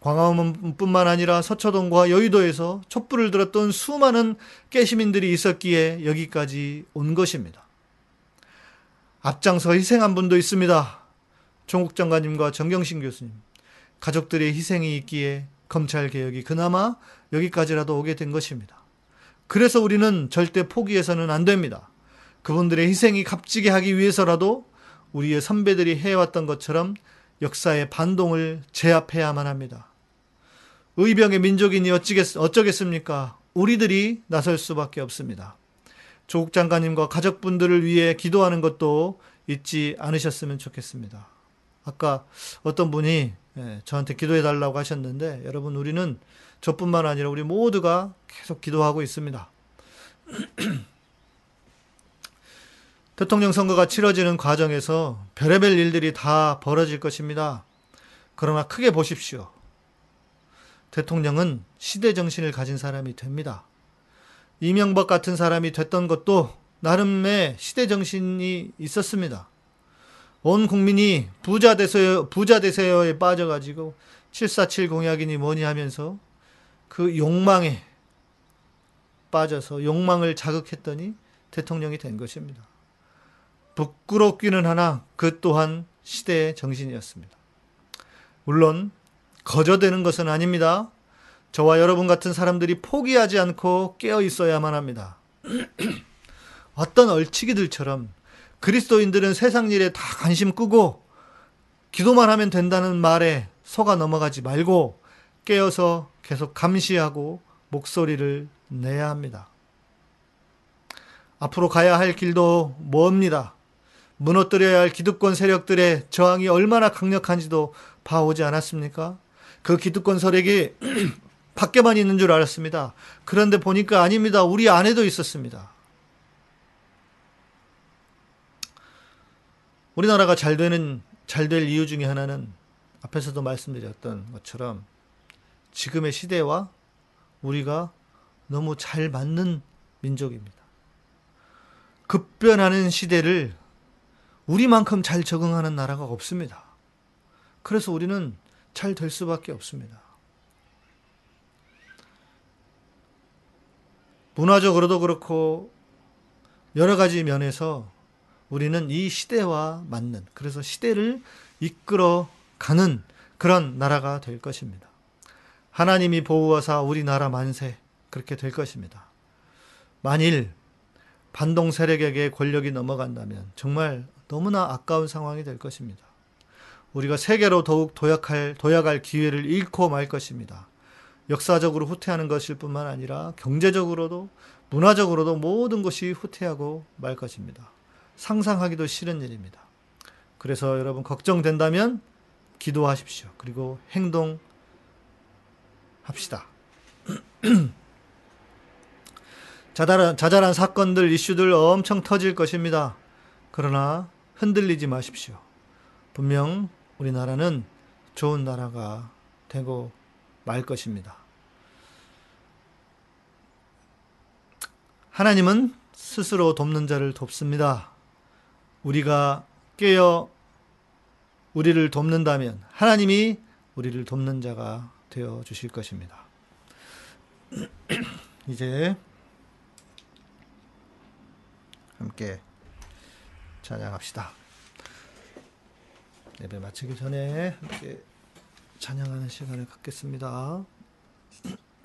광화문뿐만 아니라 서초동과 여의도에서 촛불을 들었던 수많은 깨시민들이 있었기에 여기까지 온 것입니다. 앞장서 희생한 분도 있습니다. 종국 장관님과 정경신 교수님. 가족들의 희생이 있기에 검찰 개혁이 그나마 여기까지라도 오게 된 것입니다. 그래서 우리는 절대 포기해서는 안 됩니다. 그분들의 희생이 값지게 하기 위해서라도 우리의 선배들이 해왔던 것처럼 역사의 반동을 제압해야만 합니다. 의병의 민족이니 어찌겠, 어쩌겠습니까? 우리들이 나설 수밖에 없습니다. 조국 장관님과 가족분들을 위해 기도하는 것도 잊지 않으셨으면 좋겠습니다. 아까 어떤 분이 예, 저한테 기도해 달라고 하셨는데 여러분 우리는 저뿐만 아니라 우리 모두가 계속 기도하고 있습니다. 대통령 선거가 치러지는 과정에서 별의별 일들이 다 벌어질 것입니다. 그러나 크게 보십시오. 대통령은 시대 정신을 가진 사람이 됩니다. 이명박 같은 사람이 됐던 것도 나름의 시대 정신이 있었습니다. 온 국민이 부자 되세요, 부자 되세요에 빠져가지고 747 공약이니 뭐니 하면서 그 욕망에 빠져서 욕망을 자극했더니 대통령이 된 것입니다. 부끄럽기는 하나 그 또한 시대의 정신이었습니다. 물론 거저되는 것은 아닙니다. 저와 여러분 같은 사람들이 포기하지 않고 깨어 있어야만 합니다. 어떤 얼치기들처럼 그리스도인들은 세상 일에 다 관심 끄고 기도만 하면 된다는 말에 속아 넘어가지 말고 깨어서 계속 감시하고 목소리를 내야 합니다. 앞으로 가야 할 길도 멉니다. 무너뜨려야 할 기득권 세력들의 저항이 얼마나 강력한지도 봐오지 않았습니까? 그 기득권 세력이 밖에만 있는 줄 알았습니다. 그런데 보니까 아닙니다. 우리 안에도 있었습니다. 우리나라가 잘 되는, 잘 될 이유 중에 하나는 앞에서도 말씀드렸던 것처럼 지금의 시대와 우리가 너무 잘 맞는 민족입니다. 급변하는 시대를 우리만큼 잘 적응하는 나라가 없습니다. 그래서 우리는 잘 될 수밖에 없습니다. 문화적으로도 그렇고 여러 가지 면에서 우리는 이 시대와 맞는 그래서 시대를 이끌어 가는 그런 나라가 될 것입니다. 하나님이 보호하사 우리나라 만세 그렇게 될 것입니다. 만일 반동 세력에게 권력이 넘어간다면 정말 너무나 아까운 상황이 될 것입니다. 우리가 세계로 더욱 도약할, 도약할 기회를 잃고 말 것입니다. 역사적으로 후퇴하는 것일 뿐만 아니라 경제적으로도 문화적으로도 모든 것이 후퇴하고 말 것입니다. 상상하기도 싫은 일입니다. 그래서 여러분 걱정된다면 기도하십시오. 그리고 행동합시다. 자잘한, 자잘한 사건들, 이슈들 엄청 터질 것입니다. 그러나 흔들리지 마십시오. 분명 우리나라는 좋은 나라가 되고 말 것입니다. 하나님은 스스로 돕는 자를 돕습니다. 우리가 깨어 우리를 돕는다면 하나님이 우리를 돕는 자가 되어 주실 것입니다. 이제 함께 찬양합시다. 예배 마치기 전에 함께 찬양하는 시간을 갖겠습니다.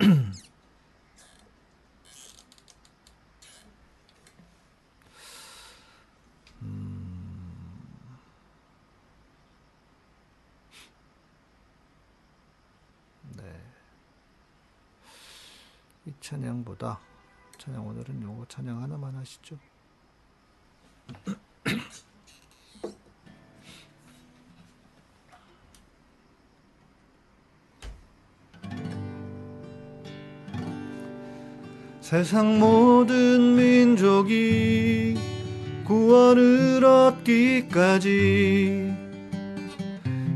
음. 네. 이 찬양보다 찬양 오늘은 요거 찬양 하나만 하시죠. 세상 모든 민족이 구원을 얻기까지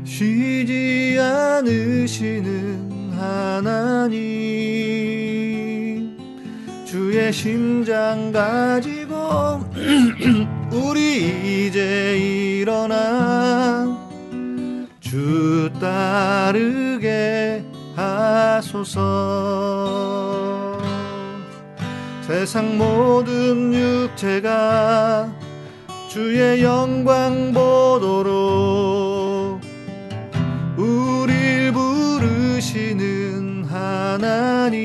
쉬지 않으시는 하나님. 주의 심장 가지고 우리 이제 일어나 주 따르게 하소서 세상 모든 육체가 주의 영광 보도록 우릴 부르시는 하나님.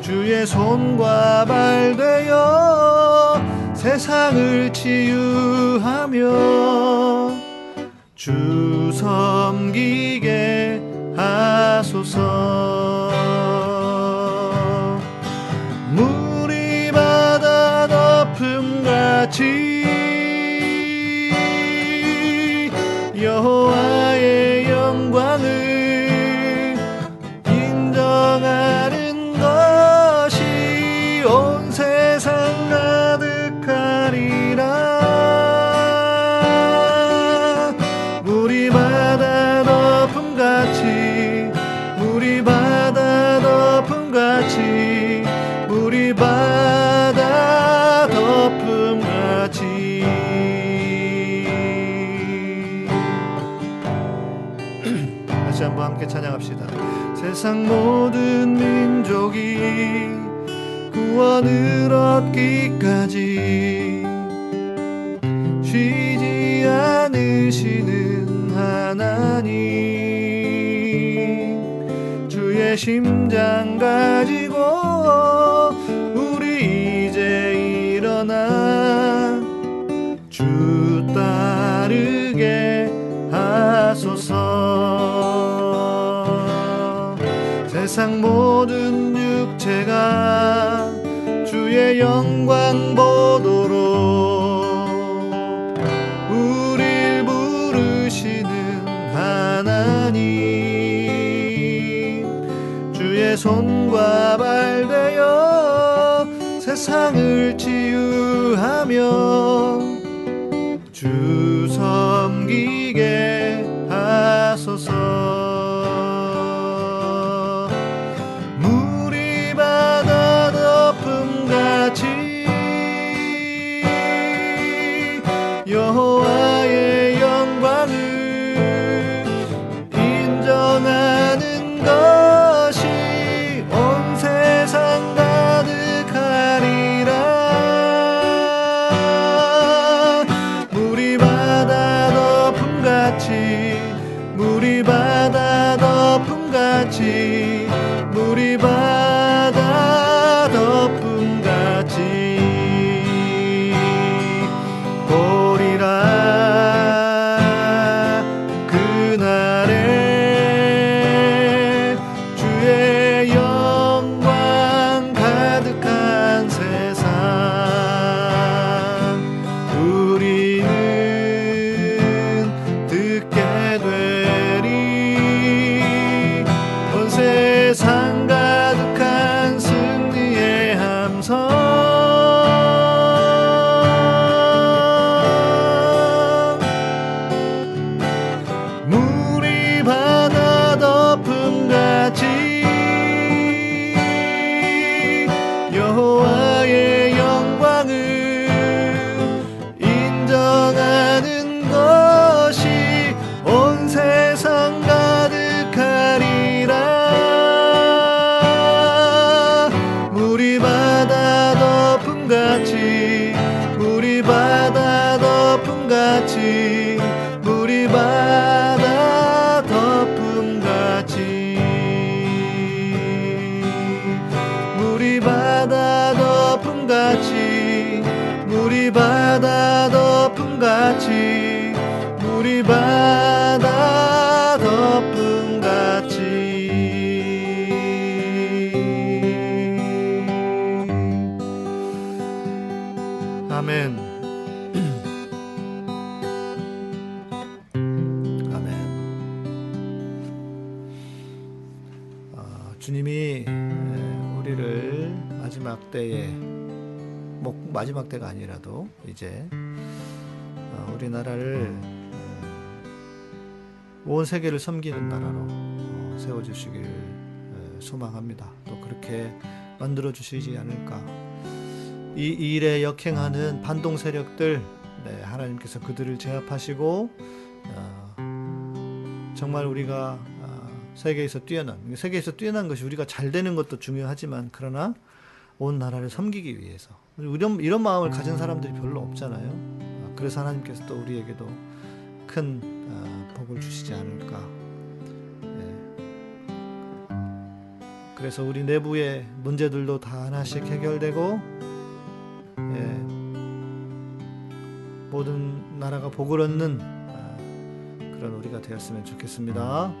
주의 손과 발 되어 세상을 치유하며 주 섬기 세상 모든 민족이 구원을 얻기까지 쉬지 않으시는 하나님 주의 심장 가지 세상 모든 육체가 주의 영광 보도록 우릴 부르시는 하나님. 주의 손과 발 되어 세상을 치유하며 때가 아니라도 이제 어, 우리나라를 어, 온 세계를 섬기는 나라로 어, 세워주시길 에, 소망합니다. 또 그렇게 만들어 주시지 않을까. 이 일에 역행하는 반동 세력들 네, 하나님께서 그들을 제압하시고 어, 정말 우리가 어, 세계에서 뛰어난 세계에서 뛰어난 것이 우리가 잘 되는 것도 중요하지만 그러나 온 나라를 섬기기 위해서 이런 이런 마음을 가진 사람들이 별로 없잖아요. 어, 그래서 하나님께서 또 우리에게도 큰 어, 복을 주시지 않을까. 예. 그래서 우리 내부의 문제들도 다 하나씩 해결되고 예. 모든 나라가 복을 얻는 아, 그런 우리가 되었으면 좋겠습니다.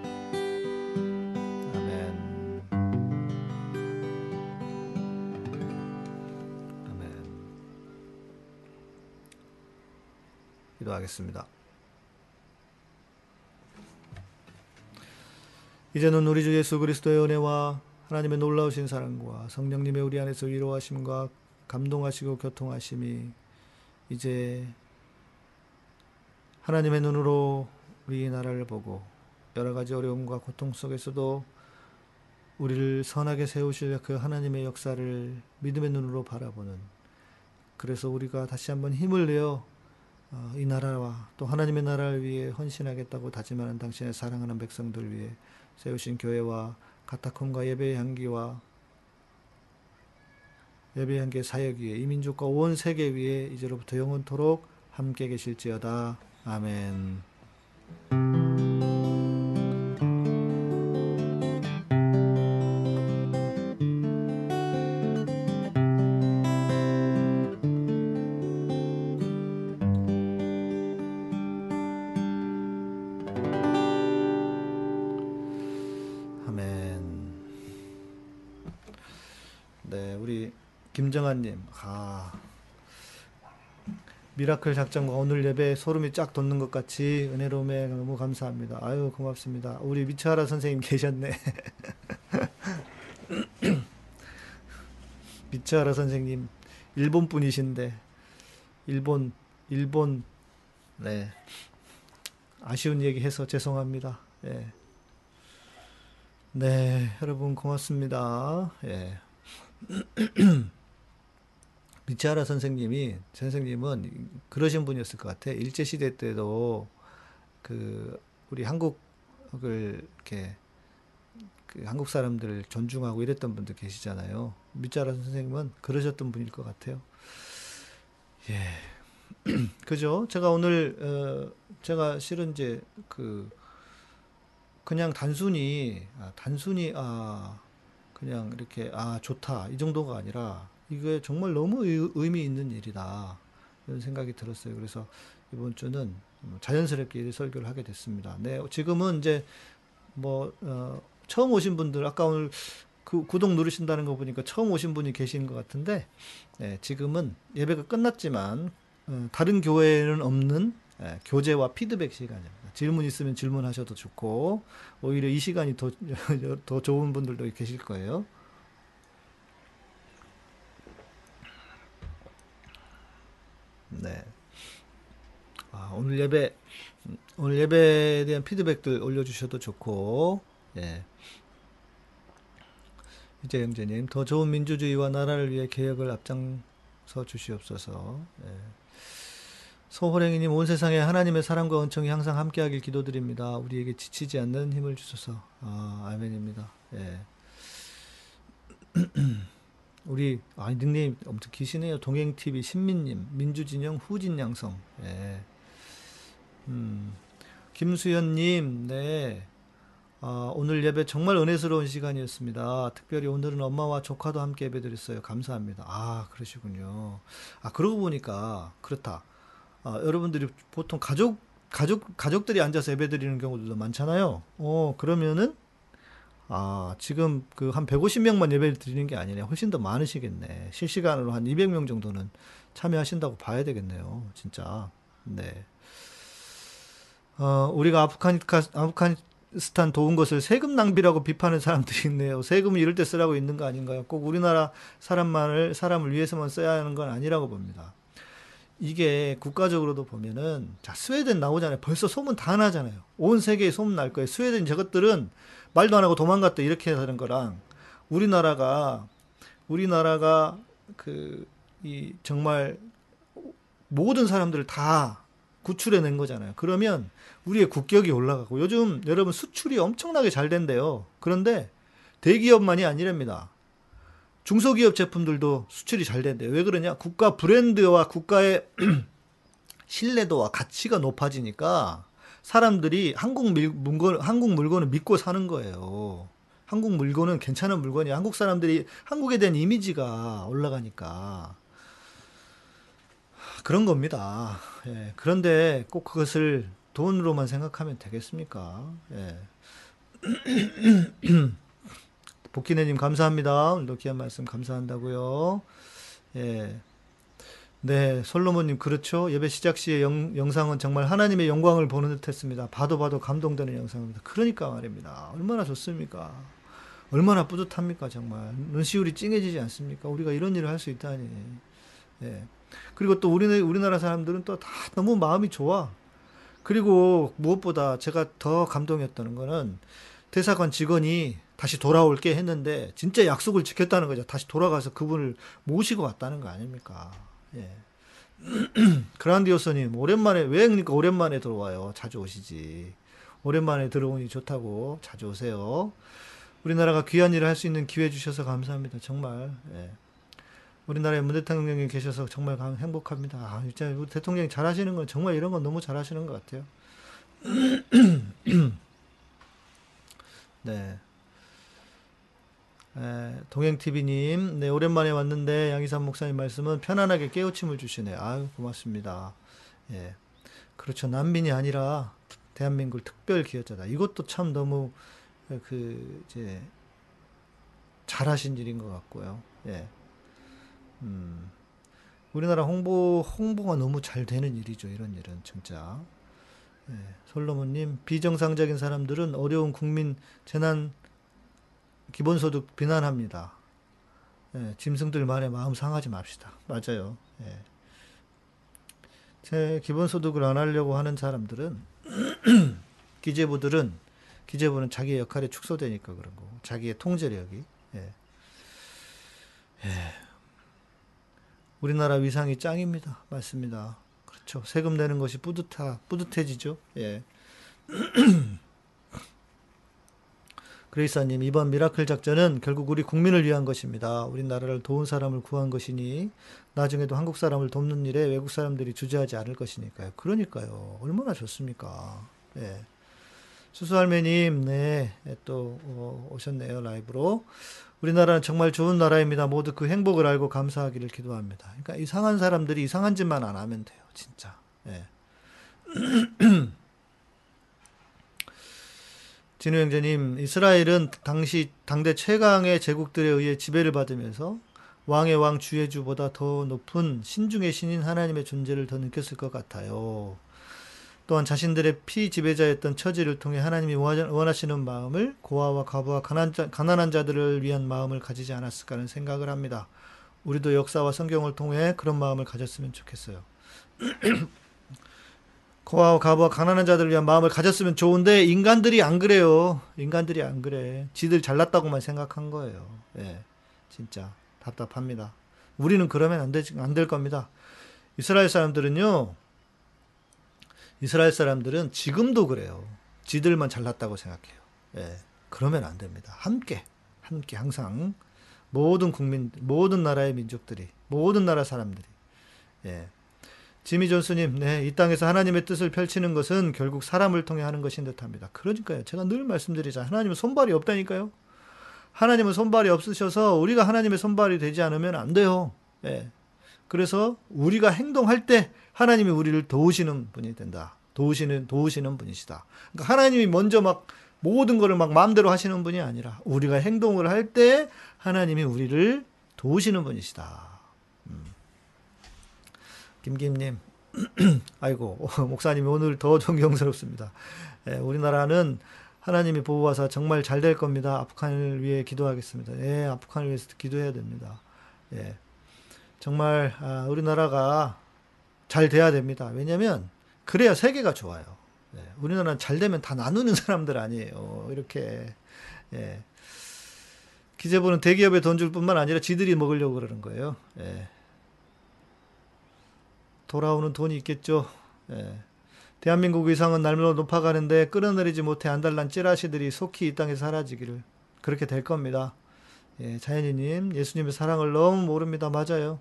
하겠습니다. 이제는 우리 주 예수 그리스도의 은혜와 하나님의 놀라우신 사랑과 성령님의 우리 안에서 위로하심과 감동하시고 교통하심이 이제 하나님의 눈으로 우리 나라를 보고 여러 가지 어려움과 고통 속에서도 우리를 선하게 세우실 그 하나님의 역사를 믿음의 눈으로 바라보는 그래서 우리가 다시 한번 힘을 내어 어, 이 나라와 또 하나님의 나라를 위해 헌신하겠다고 다짐하는 당신의 사랑하는 백성들 위해 세우신 교회와 가타콤과 예배의 향기와 예배의 향기의 사역 위에 이 민족과 온 세계 위에 이제로부터 영원토록 함께 계실지어다. 아멘. Miracle 작전과 오늘 예배 소름이 쫙 돋는 것 같이 은혜로움에 너무 감사합니다. 아유, 고맙습니다. 우리 미차하라 선생님 계셨네. 미차하라 선생님, 일본 분이신데, 일본, 일본, 네. 아쉬운 얘기 해서 죄송합니다. 예. 네, 여러분 고맙습니다. 예. 미치하라 선생님이 선생님은 그러신 분이었을 것 같아. 일제 시대 때도 그 우리 한국을 이렇게 그 한국 사람들을 존중하고 이랬던 분들 계시잖아요. 미치하라 선생님은 그러셨던 분일 것 같아요. 예. 그죠? 제가 오늘 어 제가 실은 이제 그 그냥 단순히 아, 단순히 아 그냥 이렇게 아 좋다 이 정도가 아니라 이게 정말 너무 의, 의미 있는 일이다 이런 생각이 들었어요. 그래서 이번 주는 자연스럽게 이 설교를 하게 됐습니다. 네, 지금은 이제 뭐 어, 처음 오신 분들 아까 오늘 그 구독 누르신다는 거 보니까 처음 오신 분이 계신 것 같은데 네, 지금은 예배가 끝났지만 어, 다른 교회에는 없는 예, 교제와 피드백 시간입니다. 질문 있으면 질문하셔도 좋고 오히려 이 시간이 더, 더 좋은 분들도 계실 거예요. 네. 아, 오늘 예배 오늘 예배에 대한 피드백들 올려주셔도 좋고 예. 이제 형제님 더 좋은 민주주의와 나라를 위해 개혁을 앞장서 주시옵소서. 예. 소호랭이님 온 세상에 하나님의 사랑과 은총이 항상 함께하길 기도드립니다. 우리에게 지치지 않는 힘을 주소서. 아, 아멘입니다. 예. 우리 아 닉네임 엄청 기시네요. 동행 TV 신민님, 민주진영 후진 양성. 예. 음, 김수현님, 네. 아, 오늘 예배 정말 은혜스러운 시간이었습니다. 특별히 오늘은 엄마와 조카도 함께 예배드렸어요. 감사합니다. 아, 그러시군요. 아, 그러고 보니까 그렇다. 아, 여러분들이 보통 가족 가족 가족들이 앉아서 예배드리는 경우도 많잖아요. 어, 그러면은 아, 지금 그 한 150명만 예배를 드리는 게 아니네. 훨씬 더 많으시겠네. 실시간으로 한 200명 정도는 참여하신다고 봐야 되겠네요. 진짜. 네. 어, 우리가 아프가니카, 아프가니스탄 도운 것을 세금 낭비라고 비판하는 사람들이 있네요. 세금을 이럴 때 쓰라고 있는 거 아닌가요? 꼭 우리나라 사람만을, 사람을 위해서만 써야 하는 건 아니라고 봅니다. 이게 국가적으로도 보면은, 자, 스웨덴 나오잖아요. 벌써 소문 다 나잖아요. 온 세계에 소문 날 거예요. 스웨덴 저것들은 말도 안 하고 도망갔다 이렇게 하는 거랑, 우리나라가, 우리나라가 그, 이, 정말 모든 사람들을 다 구출해낸 거잖아요. 그러면 우리의 국격이 올라가고 요즘 여러분 수출이 엄청나게 잘 된대요. 그런데 대기업만이 아니랍니다. 중소기업 제품들도 수출이 잘 된대요. 왜 그러냐? 국가 브랜드와 국가의 신뢰도와 가치가 높아지니까 사람들이 한국 물건, 한국 물건을 믿고 사는 거예요. 한국 물건은 괜찮은 물건이 한국 사람들이 한국에 대한 이미지가 올라가니까 그런 겁니다. 예, 그런데 꼭 그것을 돈으로만 생각하면 되겠습니까? 예. 복기네님 감사합니다. 오늘도 귀한 말씀 감사한다고요. 예. 네, 솔로몬님 그렇죠. 예배 시작 시의 영, 영상은 정말 하나님의 영광을 보는 듯했습니다. 봐도 봐도 감동되는 영상입니다. 그러니까 말입니다. 얼마나 좋습니까? 얼마나 뿌듯합니까 정말. 눈시울이 찡해지지 않습니까? 우리가 이런 일을 할 수 있다니. 예. 그리고 또 우리 우리나라 사람들은 또 다 너무 마음이 좋아. 그리고 무엇보다 제가 더 감동이었다는 거는 대사관 직원이 다시 돌아올게 했는데 진짜 약속을 지켰다는 거죠. 다시 돌아가서 그분을 모시고 왔다는 거 아닙니까? 예. 그란디오스님 오랜만에 왜 그러니까 오랜만에 들어와요. 자주 오시지. 오랜만에 들어오니 좋다고 자주 오세요. 우리나라가 귀한 일을 할 수 있는 기회 주셔서 감사합니다. 정말. 예. 우리나라에 문 대통령이 계셔서 정말 행복합니다. 아, 진짜 우리 대통령이 잘하시는 건 정말 이런 건 너무 잘하시는 것 같아요. 네. 에, 동행TV님, 네, 오랜만에 왔는데 양희삼 목사님 말씀은 편안하게 깨우침을 주시네. 아유, 고맙습니다. 예. 그렇죠. 난민이 아니라 대한민국 특별 기여자다. 이것도 참 너무 그 이제 잘하신 일인 것 같고요. 예. 음. 우리나라 홍보 홍보가 너무 잘 되는 일이죠. 이런 일은 진짜. 예, 솔로몬님 비정상적인 사람들은 어려운 국민 재난 기본소득 비난합니다. 예, 짐승들 말에 마음 상하지 맙시다. 맞아요. 예. 제 기본소득을 안 하려고 하는 사람들은 기재부들은 기재부는 자기의 역할에 축소되니까 그런 거고 자기의 통제력이 예. 예. 우리나라 위상이 짱입니다. 맞습니다. 그렇죠. 세금 내는 것이 뿌듯하 뿌듯해지죠. 예. 그레이사님 이번 Miracle 작전은 결국 우리 국민을 위한 것입니다. 우리나라를 도운 사람을 구한 것이니 나중에도 한국 사람을 돕는 일에 외국 사람들이 주저하지 않을 것이니까요. 그러니까요. 얼마나 좋습니까? 예. 수수할매님, 네, 또 어, 오셨네요 라이브로. 우리나라는 정말 좋은 나라입니다. 모두 그 행복을 알고 감사하기를 기도합니다. 그러니까 이상한 사람들이 이상한 짓만 안 하면 돼요, 진짜. 예. 진우 형제님, 이스라엘은 당시 당대 최강의 제국들에 의해 지배를 받으면서 왕의 왕 주의 주보다 더 높은 신중의 신인 하나님의 존재를 더 느꼈을 것 같아요. 또한 자신들의 피지배자였던 처지를 통해 하나님이 원하시는 마음을 고아와 과부와 가난한 자들을 위한 마음을 가지지 않았을까 하는 생각을 합니다. 우리도 역사와 성경을 통해 그런 마음을 가졌으면 좋겠어요. 고아와 과부와 가난한 자들을 위한 마음을 가졌으면 좋은데 인간들이 안 그래요. 인간들이 안 그래. 지들 잘났다고만 생각한 거예요. 예. 진짜 답답합니다. 우리는 그러면 안 될, 안될 겁니다. 이스라엘 사람들은요. 이스라엘 사람들은 지금도 그래요. 지들만 잘났다고 생각해요. 예. 그러면 안 됩니다. 함께 함께 항상 모든 국민 모든 나라의 민족들이 모든 나라 사람들이 예. 지미 존스님, 네, 이 땅에서 하나님의 뜻을 펼치는 것은 결국 사람을 통해 하는 것인 듯합니다. 그러니까요, 제가 늘 말씀드리자, 하나님은 손발이 없다니까요. 하나님은 손발이 없으셔서 우리가 하나님의 손발이 되지 않으면 안 돼요. 예. 그래서 우리가 행동할 때 하나님이 우리를 도우시는 분이 된다. 도우시는 도우시는 분이시다. 그러니까 하나님이 먼저 막 모든 것을 막 마음대로 하시는 분이 아니라 우리가 행동을 할 때 하나님이 우리를 도우시는 분이시다. 음. 김김님, 아이고 목사님이 오늘 더 존경스럽습니다. 예, 우리나라는 하나님이 보호하사 정말 잘 될 겁니다. 아프간을 위해 기도하겠습니다. 예, 아프간을 위해서 기도해야 됩니다. 예, 정말 아, 우리나라가 잘 돼야 됩니다. 왜냐하면 그래야 세계가 좋아요. 예, 우리나라는 잘 되면 다 나누는 사람들 아니에요. 이렇게 예. 기재부는 대기업에 돈 줄 뿐만 아니라 지들이 먹으려고 그러는 거예요. 예. 돌아오는 돈이 있겠죠. 예. 대한민국 위상은 날로 높아가는데 끌어내리지 못해 안달난 찌라시들이 속히 이 땅에 사라지기를 그렇게 될 겁니다. 예, 자연이님 예수님의 사랑을 너무 모릅니다. 맞아요.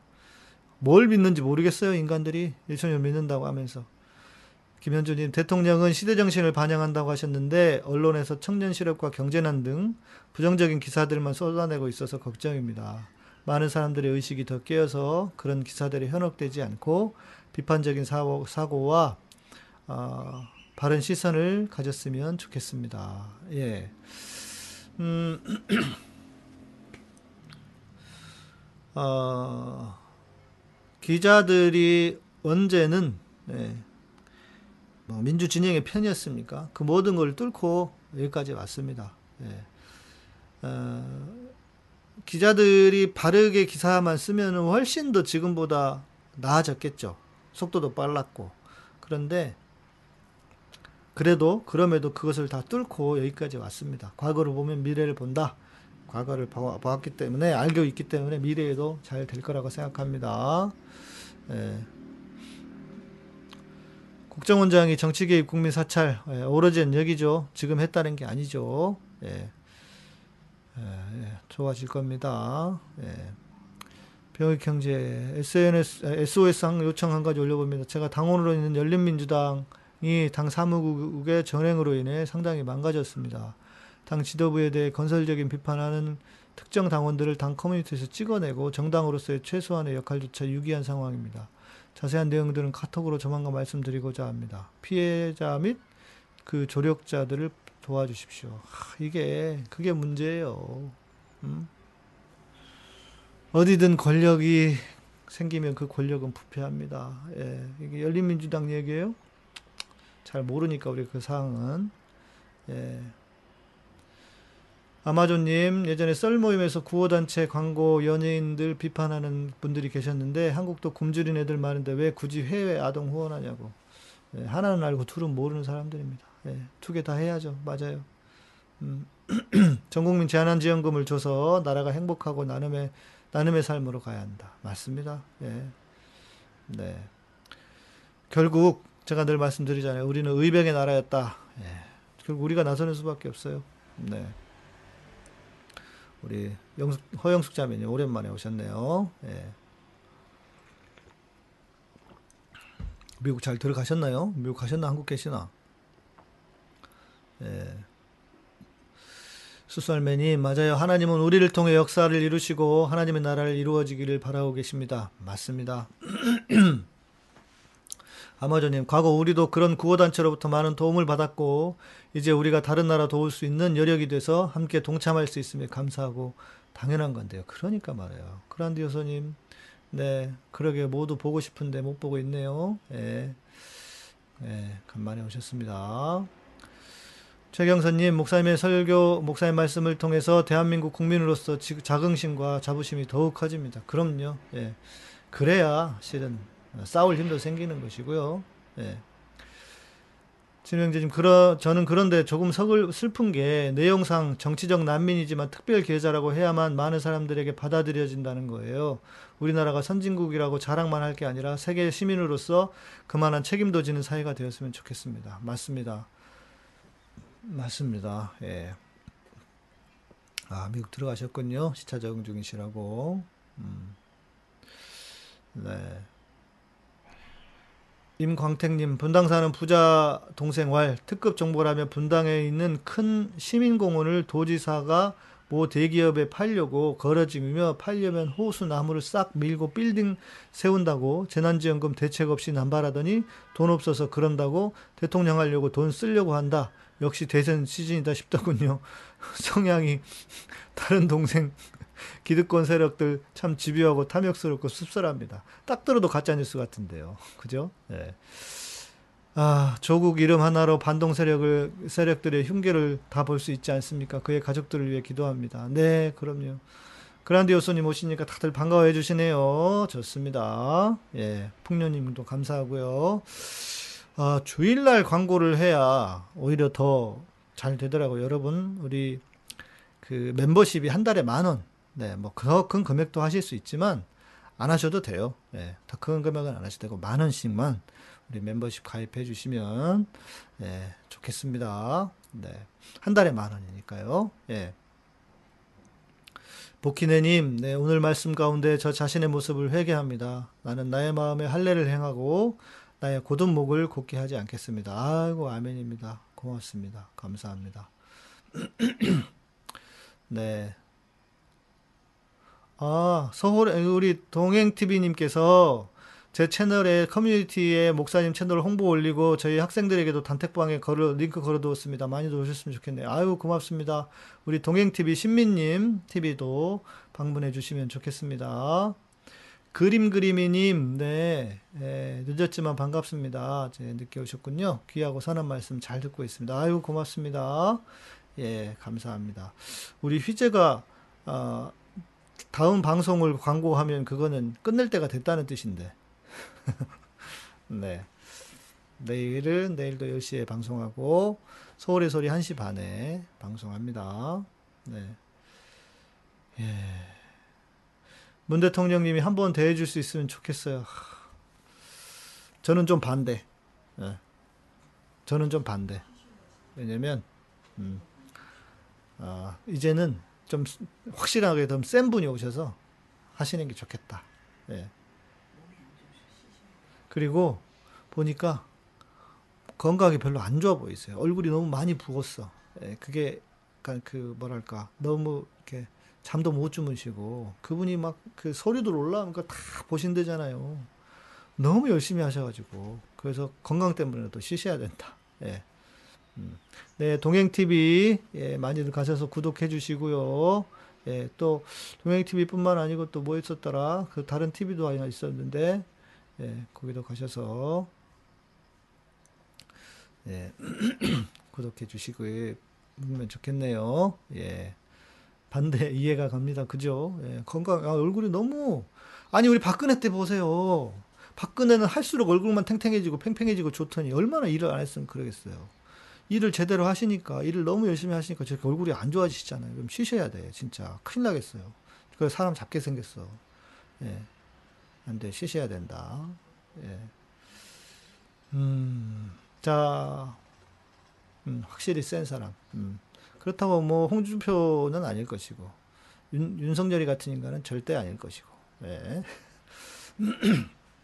뭘 믿는지 모르겠어요. 인간들이 예수님을 믿는다고 하면서 김현주님 대통령은 시대 정신을 반영한다고 하셨는데 언론에서 청년 실업과 경제난 등 부정적인 기사들만 쏟아내고 있어서 걱정입니다. 많은 사람들의 의식이 더 깨어서 그런 기사들이 현혹되지 않고 비판적인 사고, 사고와 어, 바른 시선을 가졌으면 좋겠습니다. 예. 음, 어, 기자들이 언제는 예, 뭐 민주 진영의 편이었습니까? 그 모든 걸 뚫고 여기까지 왔습니다. 예. 어, 기자들이 바르게 기사만 쓰면 훨씬 더 지금보다 나아졌겠죠. 속도도 빨랐고. 그런데 그래도 그럼에도 그것을 다 뚫고 여기까지 왔습니다. 과거를 보면 미래를 본다. 과거를 보았기 때문에 알고 있기 때문에 미래에도 잘 될 거라고 생각합니다. 예. 국정원장이 정치 개입 국민 사찰 예, 오로지 여기죠. 지금 했다는 게 아니죠. 예. 예, 예. 좋아질 겁니다. 예. 병역 형제 SNS SOS상 요청 한 가지 올려봅니다. 제가 당원으로 있는 열린민주당이 당 사무국의 전횡으로 인해 상당히 망가졌습니다. 당 지도부에 대해 건설적인 비판하는 특정 당원들을 당 커뮤니티에서 찍어내고 정당으로서의 최소한의 역할조차 유기한 상황입니다. 자세한 내용들은 카톡으로 조만간 말씀드리고자 합니다. 피해자 및 그 조력자들을 도와주십시오. 하, 이게 그게 문제예요. 음? 어디든 권력이 생기면 그 권력은 부패합니다. 예, 이게 열린민주당 얘기예요. 잘 모르니까 우리 그 사항은 예. 아마존님 예전에 썰 모임에서 구호단체 광고 연예인들 비판하는 분들이 계셨는데 한국도 굶주린 애들 많은데 왜 굳이 해외 아동 후원하냐고 예, 하나는 알고 둘은 모르는 사람들입니다. 예, 두 개 다 해야죠. 맞아요. 음, 전국민 재난지원금을 줘서 나라가 행복하고 나눔의 나눔의 삶으로 가야 한다. 맞습니다. 예. 네. 결국 제가 늘 말씀드리잖아요. 우리는 의병의 나라였다. 예. 결국 우리가 나서는 수밖에 없어요. 네. 우리 영숙, 허영숙 자매님 오랜만에 오셨네요. 예. 미국 잘 들어가셨나요? 미국 가셨나? 한국 계시나? 예. 수설매님, 맞아요. 하나님은 우리를 통해 역사를 이루시고 하나님의 나라를 이루어지기를 바라고 계십니다. 맞습니다. 아마존님, 과거 우리도 그런 구호단체로부터 많은 도움을 받았고, 이제 우리가 다른 나라 도울 수 있는 여력이 돼서 함께 동참할 수 있음에 감사하고 당연한 건데요. 그러니까 말해요. 그란디 여사님, 네, 그러게 모두 보고 싶은데 못 보고 있네요. 예, 예, 간만에 오셨습니다. 최경선님, 목사님의 설교, 목사님 말씀을 통해서 대한민국 국민으로서 지- 자긍심과 자부심이 더욱 커집니다. 그럼요. 예. 그래야 실은 싸울 힘도 생기는 것이고요. 예. 진명재님, 그러, 저는 그런데 조금 석을, 슬픈 게 내용상 정치적 난민이지만 특별 계좌라고 해야만 많은 사람들에게 받아들여진다는 거예요. 우리나라가 선진국이라고 자랑만 할 게 아니라 세계 시민으로서 그만한 책임도 지는 사회가 되었으면 좋겠습니다. 맞습니다. 맞습니다. 예. 아, 미국 들어가셨군요. 시차 적응 중이시라고. 음. 네. 임광택님, 분당 사는 부자 동생 왈, 특급 정보라면 분당에 있는 큰 시민공원을 도지사가 모 대기업에 팔려고 걸어지며 팔려면 호수 나무를 싹 밀고 빌딩 세운다고 재난지원금 대책 없이 남발하더니 돈 없어서 그런다고 대통령 하려고 돈 쓰려고 한다. 역시 대선 시즌이다 싶더군요. 성향이 다른 동생 기득권 세력들 참 집요하고 탐욕스럽고 씁쓸합니다. 딱 들어도 가짜 뉴스 같은데요. 그죠? 네. 아, 조국 이름 하나로 반동 세력을, 세력들의 흉계를 다 볼 수 있지 않습니까? 그의 가족들을 위해 기도합니다. 네, 그럼요. 그란디오소님 오시니까 다들 반가워해 주시네요. 좋습니다. 예, 풍년님도 감사하고요. 아, 주일날 광고를 해야 오히려 더 잘 되더라고요. 여러분, 우리 그 멤버십이 한 달에 만 원. 네, 뭐 더 큰 금액도 하실 수 있지만 안 하셔도 돼요. 예, 더큰 금액은 안 하셔도 되고 만 원씩만 우리 멤버십 가입해 주시면 예, 좋겠습니다. 네. 한 달에 만 원이니까요. 예. 보키네님, 네, 오늘 말씀 가운데 저 자신의 모습을 회개합니다. 나는 나의 마음에 할례를 행하고 나의 곧은 목을 곧게 하지 않겠습니다. 아이고, 아멘입니다. 고맙습니다. 감사합니다. 네. 아, 서울, 우리 동행TV님께서 제 채널에 커뮤니티에 목사님 채널 홍보 올리고 저희 학생들에게도 단톡방에 걸어, 링크 걸어두었습니다. 많이들 오셨으면 좋겠네요. 아유, 고맙습니다. 우리 동행TV 신민님 TV도 방문해 주시면 좋겠습니다. 그림 그림이님, 네, 예, 늦었지만 반갑습니다. 제 늦게 오셨군요. 귀하고 선한 말씀 잘 듣고 있습니다. 아유, 고맙습니다. 예, 감사합니다. 우리 휘재가, 아, 다음 방송을 광고하면 그거는 끝낼 때가 됐다는 뜻인데. 네. 내일은 내일도 10시에 방송하고 서울의 소리 1시 반에 방송합니다. 네. 예. 문 대통령님이 한번 대해 줄 수 있으면 좋겠어요. 저는 좀 반대. 예. 저는 좀 반대. 왜냐면 음. 아, 이제는 좀 확실하게 좀 센 분이 오셔서 하시는 게 좋겠다. 예. 그리고 보니까 건강이 별로 안 좋아 보이세요. 얼굴이 너무 많이 부었어. 예, 그게 그 뭐랄까 너무 이렇게 잠도 못 주무시고 그분이 막 그 서류들 올라오는 거 다 보신대잖아요. 너무 열심히 하셔가지고 그래서 건강 때문에도 쉬셔야 된다. 예. 음. 네, 동행 TV 예, 많이들 가셔서 구독해 주시고요. 예, 또 동행 TV뿐만 아니고 또 뭐 있었더라? 그 다른 TV도 하나 있었는데 예, 거기도 가셔서 예, 구독해 주시고 면 좋겠네요. 예. 반대 이해가 갑니다. 그죠? 예, 건강, 아, 얼굴이 너무, 아니, 우리 박근혜 때 보세요. 박근혜는 할수록 얼굴만 탱탱해지고 팽팽해지고 좋더니 얼마나 일을 안 했으면 그러겠어요. 일을 제대로 하시니까, 일을 너무 열심히 하시니까 저렇게 얼굴이 안 좋아지시잖아요. 그럼 쉬셔야 돼. 진짜. 큰일 나겠어요. 그 사람 잡게 생겼어. 예. 안 돼. 쉬셔야 된다. 예. 음, 자, 음, 확실히 센 사람. 음. 그렇다고 뭐 홍준표는 아닐 것이고 윤, 윤석열이 같은 인간은 절대 아닐 것이고. 네.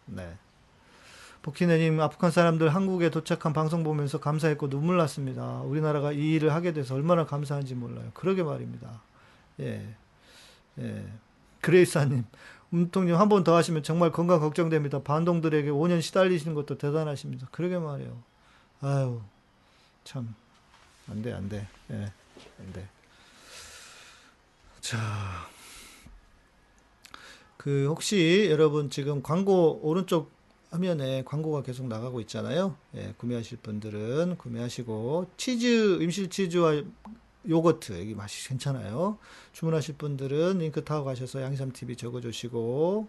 네. 복희네님, 아프간 사람들 한국에 도착한 방송 보면서 감사했고 눈물 났습니다. 우리나라가 이 일을 하게 돼서 얼마나 감사한지 몰라요. 그러게 말입니다. 예. 예. 그레이사님, 음통님 한 번 더 하시면 정말 건강 걱정됩니다. 반동들에게 5년 시달리시는 것도 대단하십니다. 그러게 말이에요. 아유, 참. 안 돼, 안 돼. 예. 안 돼. 자. 그, 혹시 여러분 지금 광고 오른쪽 화면에 광고가 계속 나가고 있잖아요. 예, 구매하실 분들은 구매하시고, 치즈, 임실 치즈와 요거트, 여기 맛이 괜찮아요. 주문하실 분들은 링크 타고 가셔서 양삼TV 적어주시고,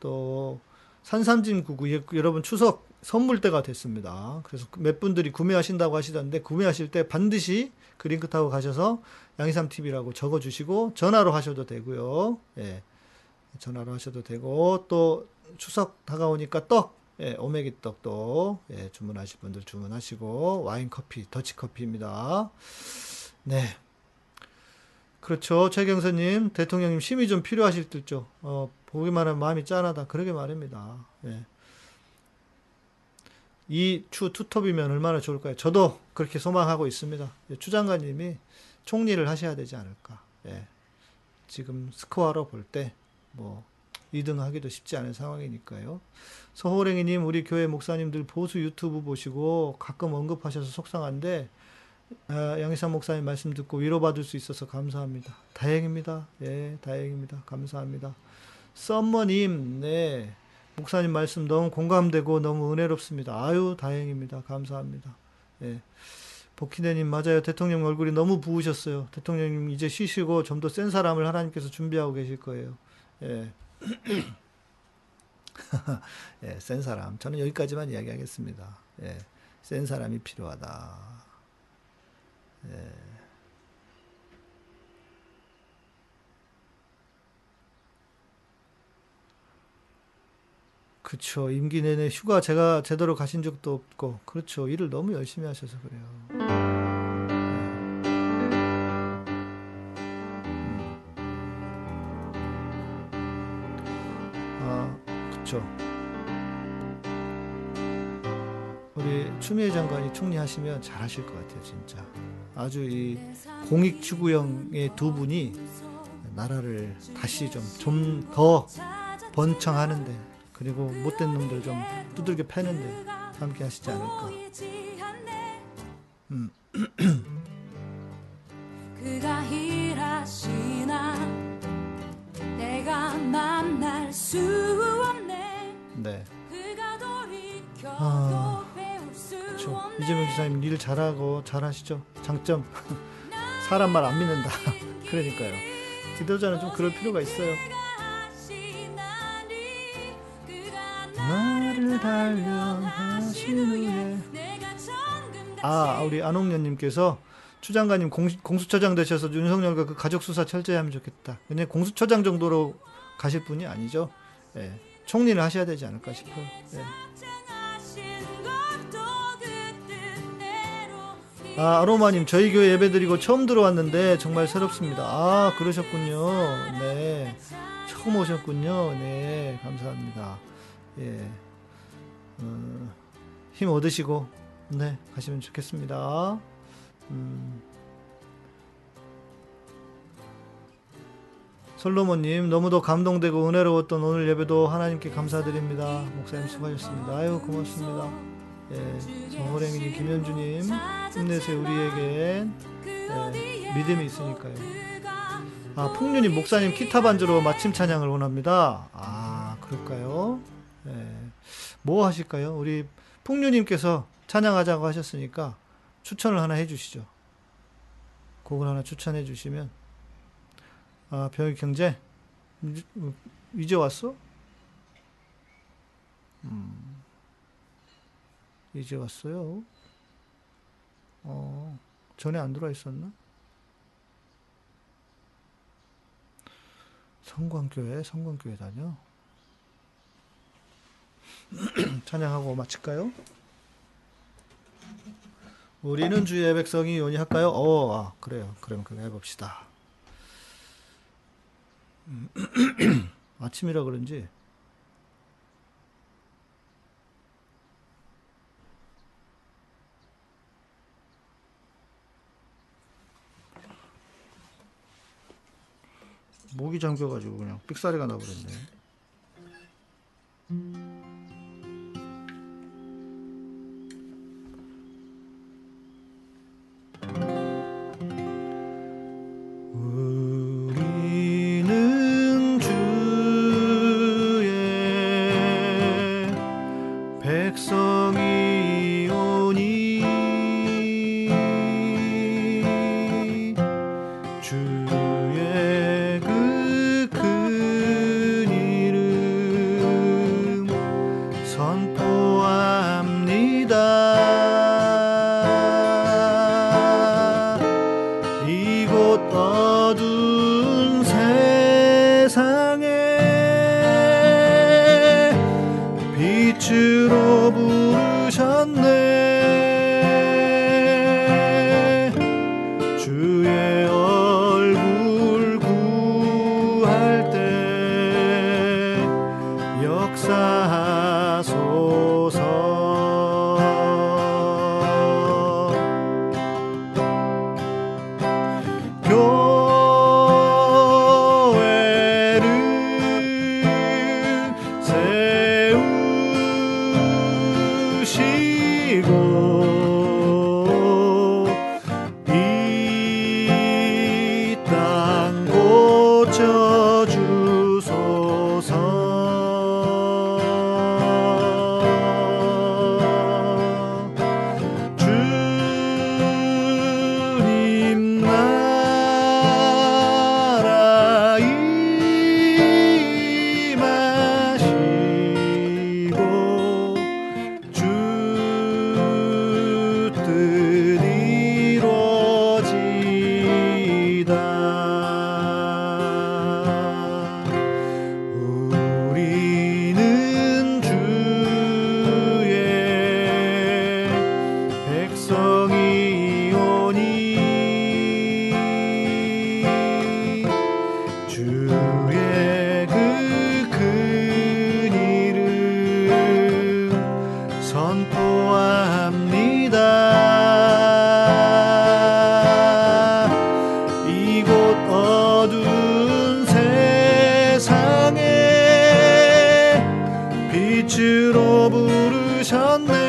또, 산삼진 구구, 예, 여러분 추석 선물 때가 됐습니다. 그래서 몇 분들이 구매하신다고 하시던데, 구매하실 때 반드시 그 링크 타고 가셔서 양삼TV라고 적어주시고, 전화로 하셔도 되고요. 예. 전화로 하셔도 되고, 또 추석 다가오니까 떡, 예, 오메기 떡도, 예, 주문하실 분들 주문하시고, 와인 커피, 더치 커피입니다. 네. 그렇죠. 최경선님, 대통령님 힘이 좀 필요하실 듯죠. 어, 보기만 하면 마음이 짠하다. 그러게 말입니다. 예. 이 추 투톱이면 얼마나 좋을까요? 저도 그렇게 소망하고 있습니다. 예, 추 장관님이 총리를 하셔야 되지 않을까. 예. 지금 스코어로 볼 때, 뭐, 2등 하기도 쉽지 않은 상황이니까요. 서호랭이님, 우리 교회 목사님들 보수 유튜브 보시고 가끔 언급하셔서 속상한데, 아, 양희삼 목사님 말씀 듣고 위로받을 수 있어서 감사합니다. 다행입니다. 예, 다행입니다. 감사합니다. 썸머님, 네. 목사님 말씀 너무 공감되고 너무 은혜롭습니다. 아유, 다행입니다. 감사합니다. 예. 복희대님, 맞아요. 대통령 얼굴이 너무 부으셨어요. 대통령님 이제 쉬시고 좀 더 센 사람을 하나님께서 준비하고 계실 거예요. 예. 예, 센 사람. 저는 여기까지만 이야기하겠습니다. 예, 센 사람이 필요하다. 예. 그쵸. 임기 내내 휴가 제가 제대로 가신 적도 없고, 그렇죠. 일을 너무 열심히 하셔서 그래요. 아, 그쵸. 우리 추미애 장관이 총리하시면 잘하실 것 같아요, 진짜. 아주 이 공익 추구형의 두 분이 나라를 다시 좀 좀 더 번창하는데 그리고 못된 놈들 좀 두들겨 패는데 함께 하시지 않을까. 음. 그가 일하시나 내가 만날 수 없네 네. 아, 그렇죠. 이재명 기사님 일 잘하고 잘하시죠. 장점 사람 말 안 믿는다. 그러니까요. 지도자는 좀 그럴 필요가 있어요. 단련하신 후에 아 우리 안홍련님께서 추장관님 공, 공수처장 되셔서 윤석열과 그 가족 수사 철저히 하면 좋겠다. 근데 공수처장 정도로 가실 분이 아니죠. 예, 총리를 하셔야 되지 않을까 싶어요. 예. 아, 아로마님, 저희 교회 예배 드리고 처음 들어왔는데 정말 새롭습니다. 아, 그러셨군요. 네. 처음 오셨군요. 네, 감사합니다. 예. 어, 힘 얻으시고, 네, 가시면 좋겠습니다. 음. 솔로몬님, 너무도 감동되고 은혜로웠던 오늘 예배도 하나님께 감사드립니다. 목사님 수고하셨습니다. 아유, 고맙습니다. 예, 정호랭이님, 김현주님, 힘내세요. 우리에겐 예, 믿음이 있으니까요. 아, 풍류님 목사님 기타 반주로 마침 찬양을 원합니다. 아, 그럴까요? 네. 뭐 하실까요? 우리 풍류님께서 찬양하자고 하셨으니까 추천을 하나 해주시죠. 곡을 하나 추천해 주시면 아, 병역 경제 이제- 왔어? 음, 이제 왔어요. 어, 전에 안 들어와 있었나? 성광교회, 성광교회 다녀. 찬양하고 마칠까요? 우리는 주의 백성이 요니 할까요? 어, 아, 그래요. 그럼 그거 해봅시다. 음, 아침이라 그런지 목이 잠겨가지고 그냥 삑사리가 나버렸네. 되셨네.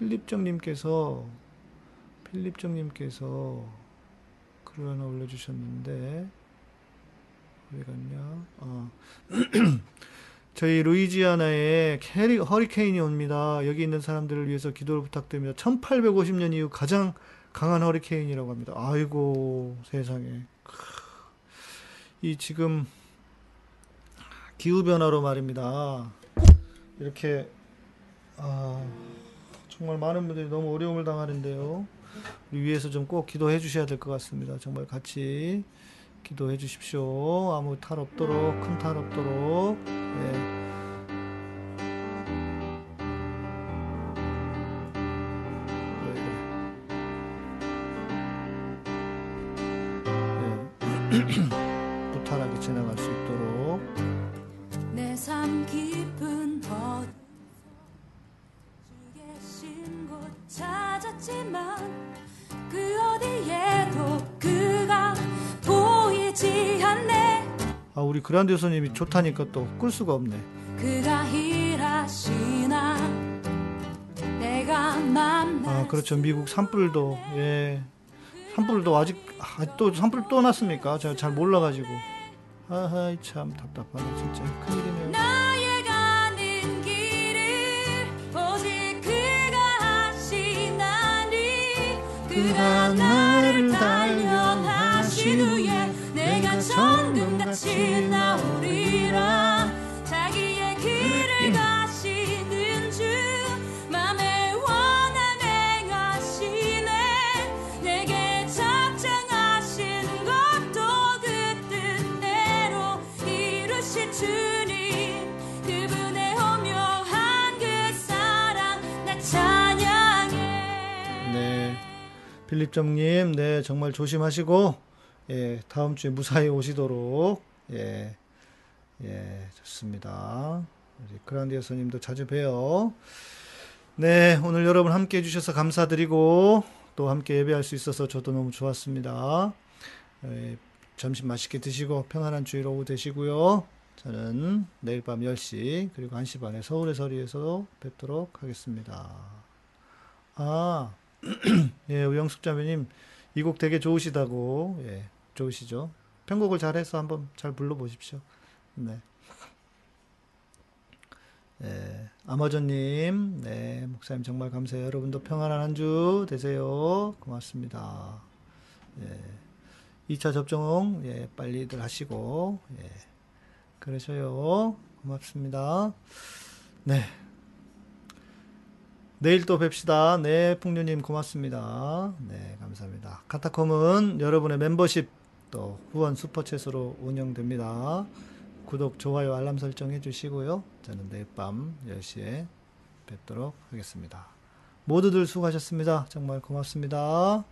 필립정님께서 필립정님께서 글을 하나 올려주셨는데 어디 갔냐? 아. 저희 루이지아나에 캐리, 허리케인이 옵니다. 여기 있는 사람들을 위해서 기도를 부탁드립니다. 1850년 이후 가장 강한 허리케인이라고 합니다. 아이고 세상에. 크. 이 지금 기후 변화로 말입니다. 이렇게 아, 정말 많은 분들이 너무 어려움을 당하는데요. 우리 위해서 좀 꼭 기도해 주셔야 될 것 같습니다. 정말 같이 기도해 주십시오. 아무 탈 없도록 큰 탈 없도록. 예. 그란드 교수님이 좋다니까 또 끌 수가 없네. 아 그렇죠 미국 산불도 예 산불도 아직 아, 또 산불 또 났습니까? 제가 잘 몰라가지고 아하이 참 답답하네 진짜 큰일이네요. 그가 나를 단 그그 네. 필립정님 네 정말 조심하시고 예 다음 주에 무사히 오시도록 예. 예, 좋습니다. 우리 그란디 여사님도 자주 봬요. 네, 오늘 여러분 함께 해주셔서 감사드리고 또 함께 예배할 수 있어서 저도 너무 좋았습니다. 예, 점심 맛있게 드시고 평안한 주일 오후 되시고요. 저는 내일 밤 10시 그리고 1시 반에 서울의 서리에서 뵙도록 하겠습니다. 아, 예, 우영숙 자매님 이 곡 되게 좋으시다고 예, 좋으시죠? 편곡을 잘해서 한번 잘 불러보십시오. 네. 네, 아마존님, 네, 목사님 정말 감사해요. 여러분도 평안한 한 주 되세요. 고맙습니다. 예, 2차 접종, 예, 빨리들 하시고, 예, 그러셔요. 고맙습니다. 네. 내일 또 뵙시다. 네, 풍류님 고맙습니다. 네, 감사합니다. 카타콤은 여러분의 멤버십 또 후원 슈퍼챗으로 운영됩니다. 구독, 좋아요, 알람 설정 해주시고요. 저는 내일 밤 10시에 뵙도록 하겠습니다. 모두들 수고하셨습니다. 정말 고맙습니다.